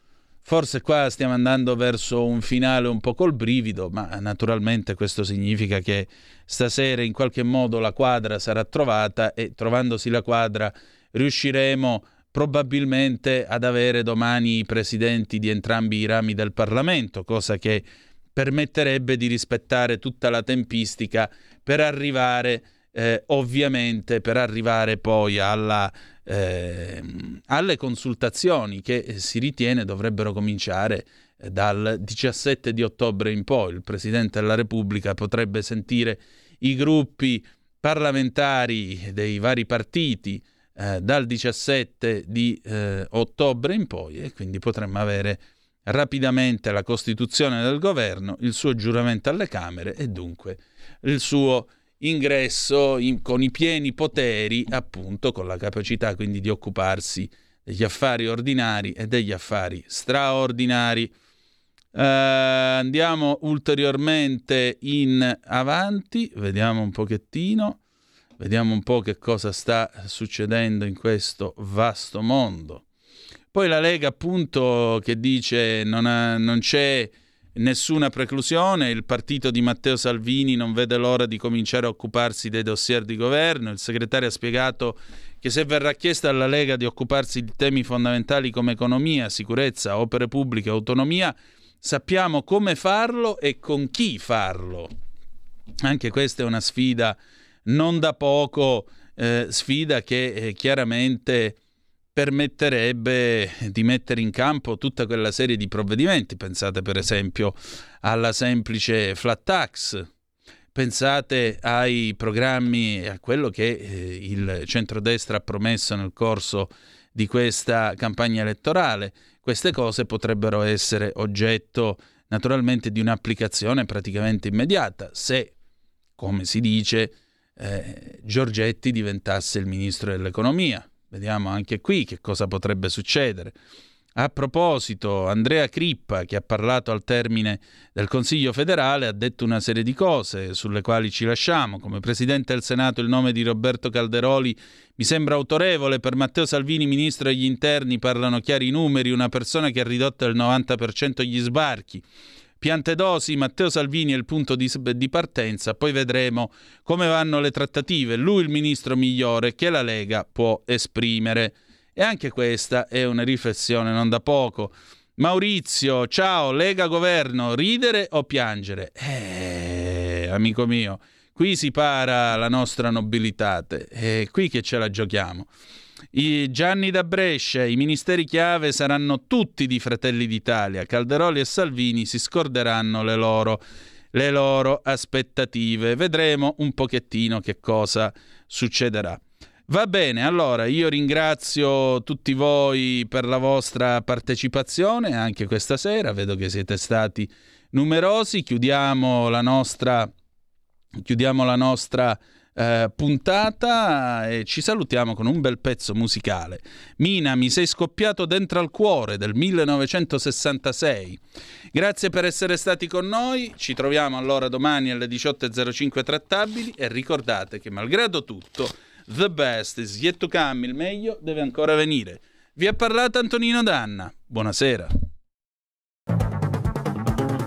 Forse qua stiamo andando verso un finale un po' col brivido, ma naturalmente questo significa che stasera in qualche modo la quadra sarà trovata e trovandosi la quadra riusciremo probabilmente ad avere domani i presidenti di entrambi i rami del Parlamento, cosa che permetterebbe di rispettare tutta la tempistica per arrivare, eh, ovviamente, per arrivare poi alla, eh, alle consultazioni che si ritiene dovrebbero cominciare eh, dal 17 di ottobre in poi. Il Presidente della Repubblica potrebbe sentire i gruppi parlamentari dei vari partiti, eh, dal 17 di eh, ottobre in poi e quindi potremmo avere rapidamente la costituzione del governo, il suo giuramento alle Camere e dunque il suo ingresso in, con i pieni poteri, appunto con la capacità quindi di occuparsi degli affari ordinari e degli affari straordinari. Uh, andiamo ulteriormente in avanti, vediamo un pochettino. Vediamo un po' che cosa sta succedendo in questo vasto mondo. Poi la Lega appunto che dice non, ha, non c'è nessuna preclusione, il partito di Matteo Salvini non vede l'ora di cominciare a occuparsi dei dossier di governo, il segretario ha spiegato che se verrà chiesta alla Lega di occuparsi di temi fondamentali come economia, sicurezza, opere pubbliche, autonomia, sappiamo come farlo e con chi farlo. Anche questa è una sfida non da poco, eh, sfida che eh, chiaramente permetterebbe di mettere in campo tutta quella serie di provvedimenti. Pensate per esempio alla semplice flat tax, pensate ai programmi e a quello che eh, il centrodestra ha promesso nel corso di questa campagna elettorale. Queste cose potrebbero essere oggetto naturalmente di un'applicazione praticamente immediata se, come si dice, eh, Giorgetti diventasse il ministro dell'economia. Vediamo anche qui che cosa potrebbe succedere. A proposito, Andrea Crippa, che ha parlato al termine del Consiglio federale, ha detto una serie di cose sulle quali ci lasciamo. Come Presidente del Senato il nome di Roberto Calderoli mi sembra autorevole. Per Matteo Salvini, Ministro degli Interni, parlano chiari numeri, una persona che ha ridotto del 90% gli sbarchi. Piantedosi, Matteo Salvini è il punto di, di, partenza, poi vedremo come vanno le trattative. Lui il ministro migliore che la Lega può esprimere. E anche questa è una riflessione non da poco. Maurizio, ciao, Lega Governo, ridere o piangere? Eh, amico mio, qui si para la nostra nobilitate, è qui che ce la giochiamo. I Gianni da Brescia, i ministeri chiave saranno tutti di Fratelli d'Italia. Calderoli e Salvini si scorderanno le loro, le loro aspettative. Vedremo un pochettino che cosa succederà. Va bene, allora io ringrazio tutti voi per la vostra partecipazione anche questa sera, vedo che siete stati numerosi, chiudiamo la nostra, chiudiamo la nostra eh, puntata e ci salutiamo con un bel pezzo musicale. Mina, mi sei scoppiato dentro al cuore del 1966. Grazie per essere stati con noi, ci troviamo allora domani alle 18.05 trattabili e ricordate che malgrado tutto, the best is yet to come, il meglio deve ancora venire. Vi ha parlato Antonino Danna. Buonasera.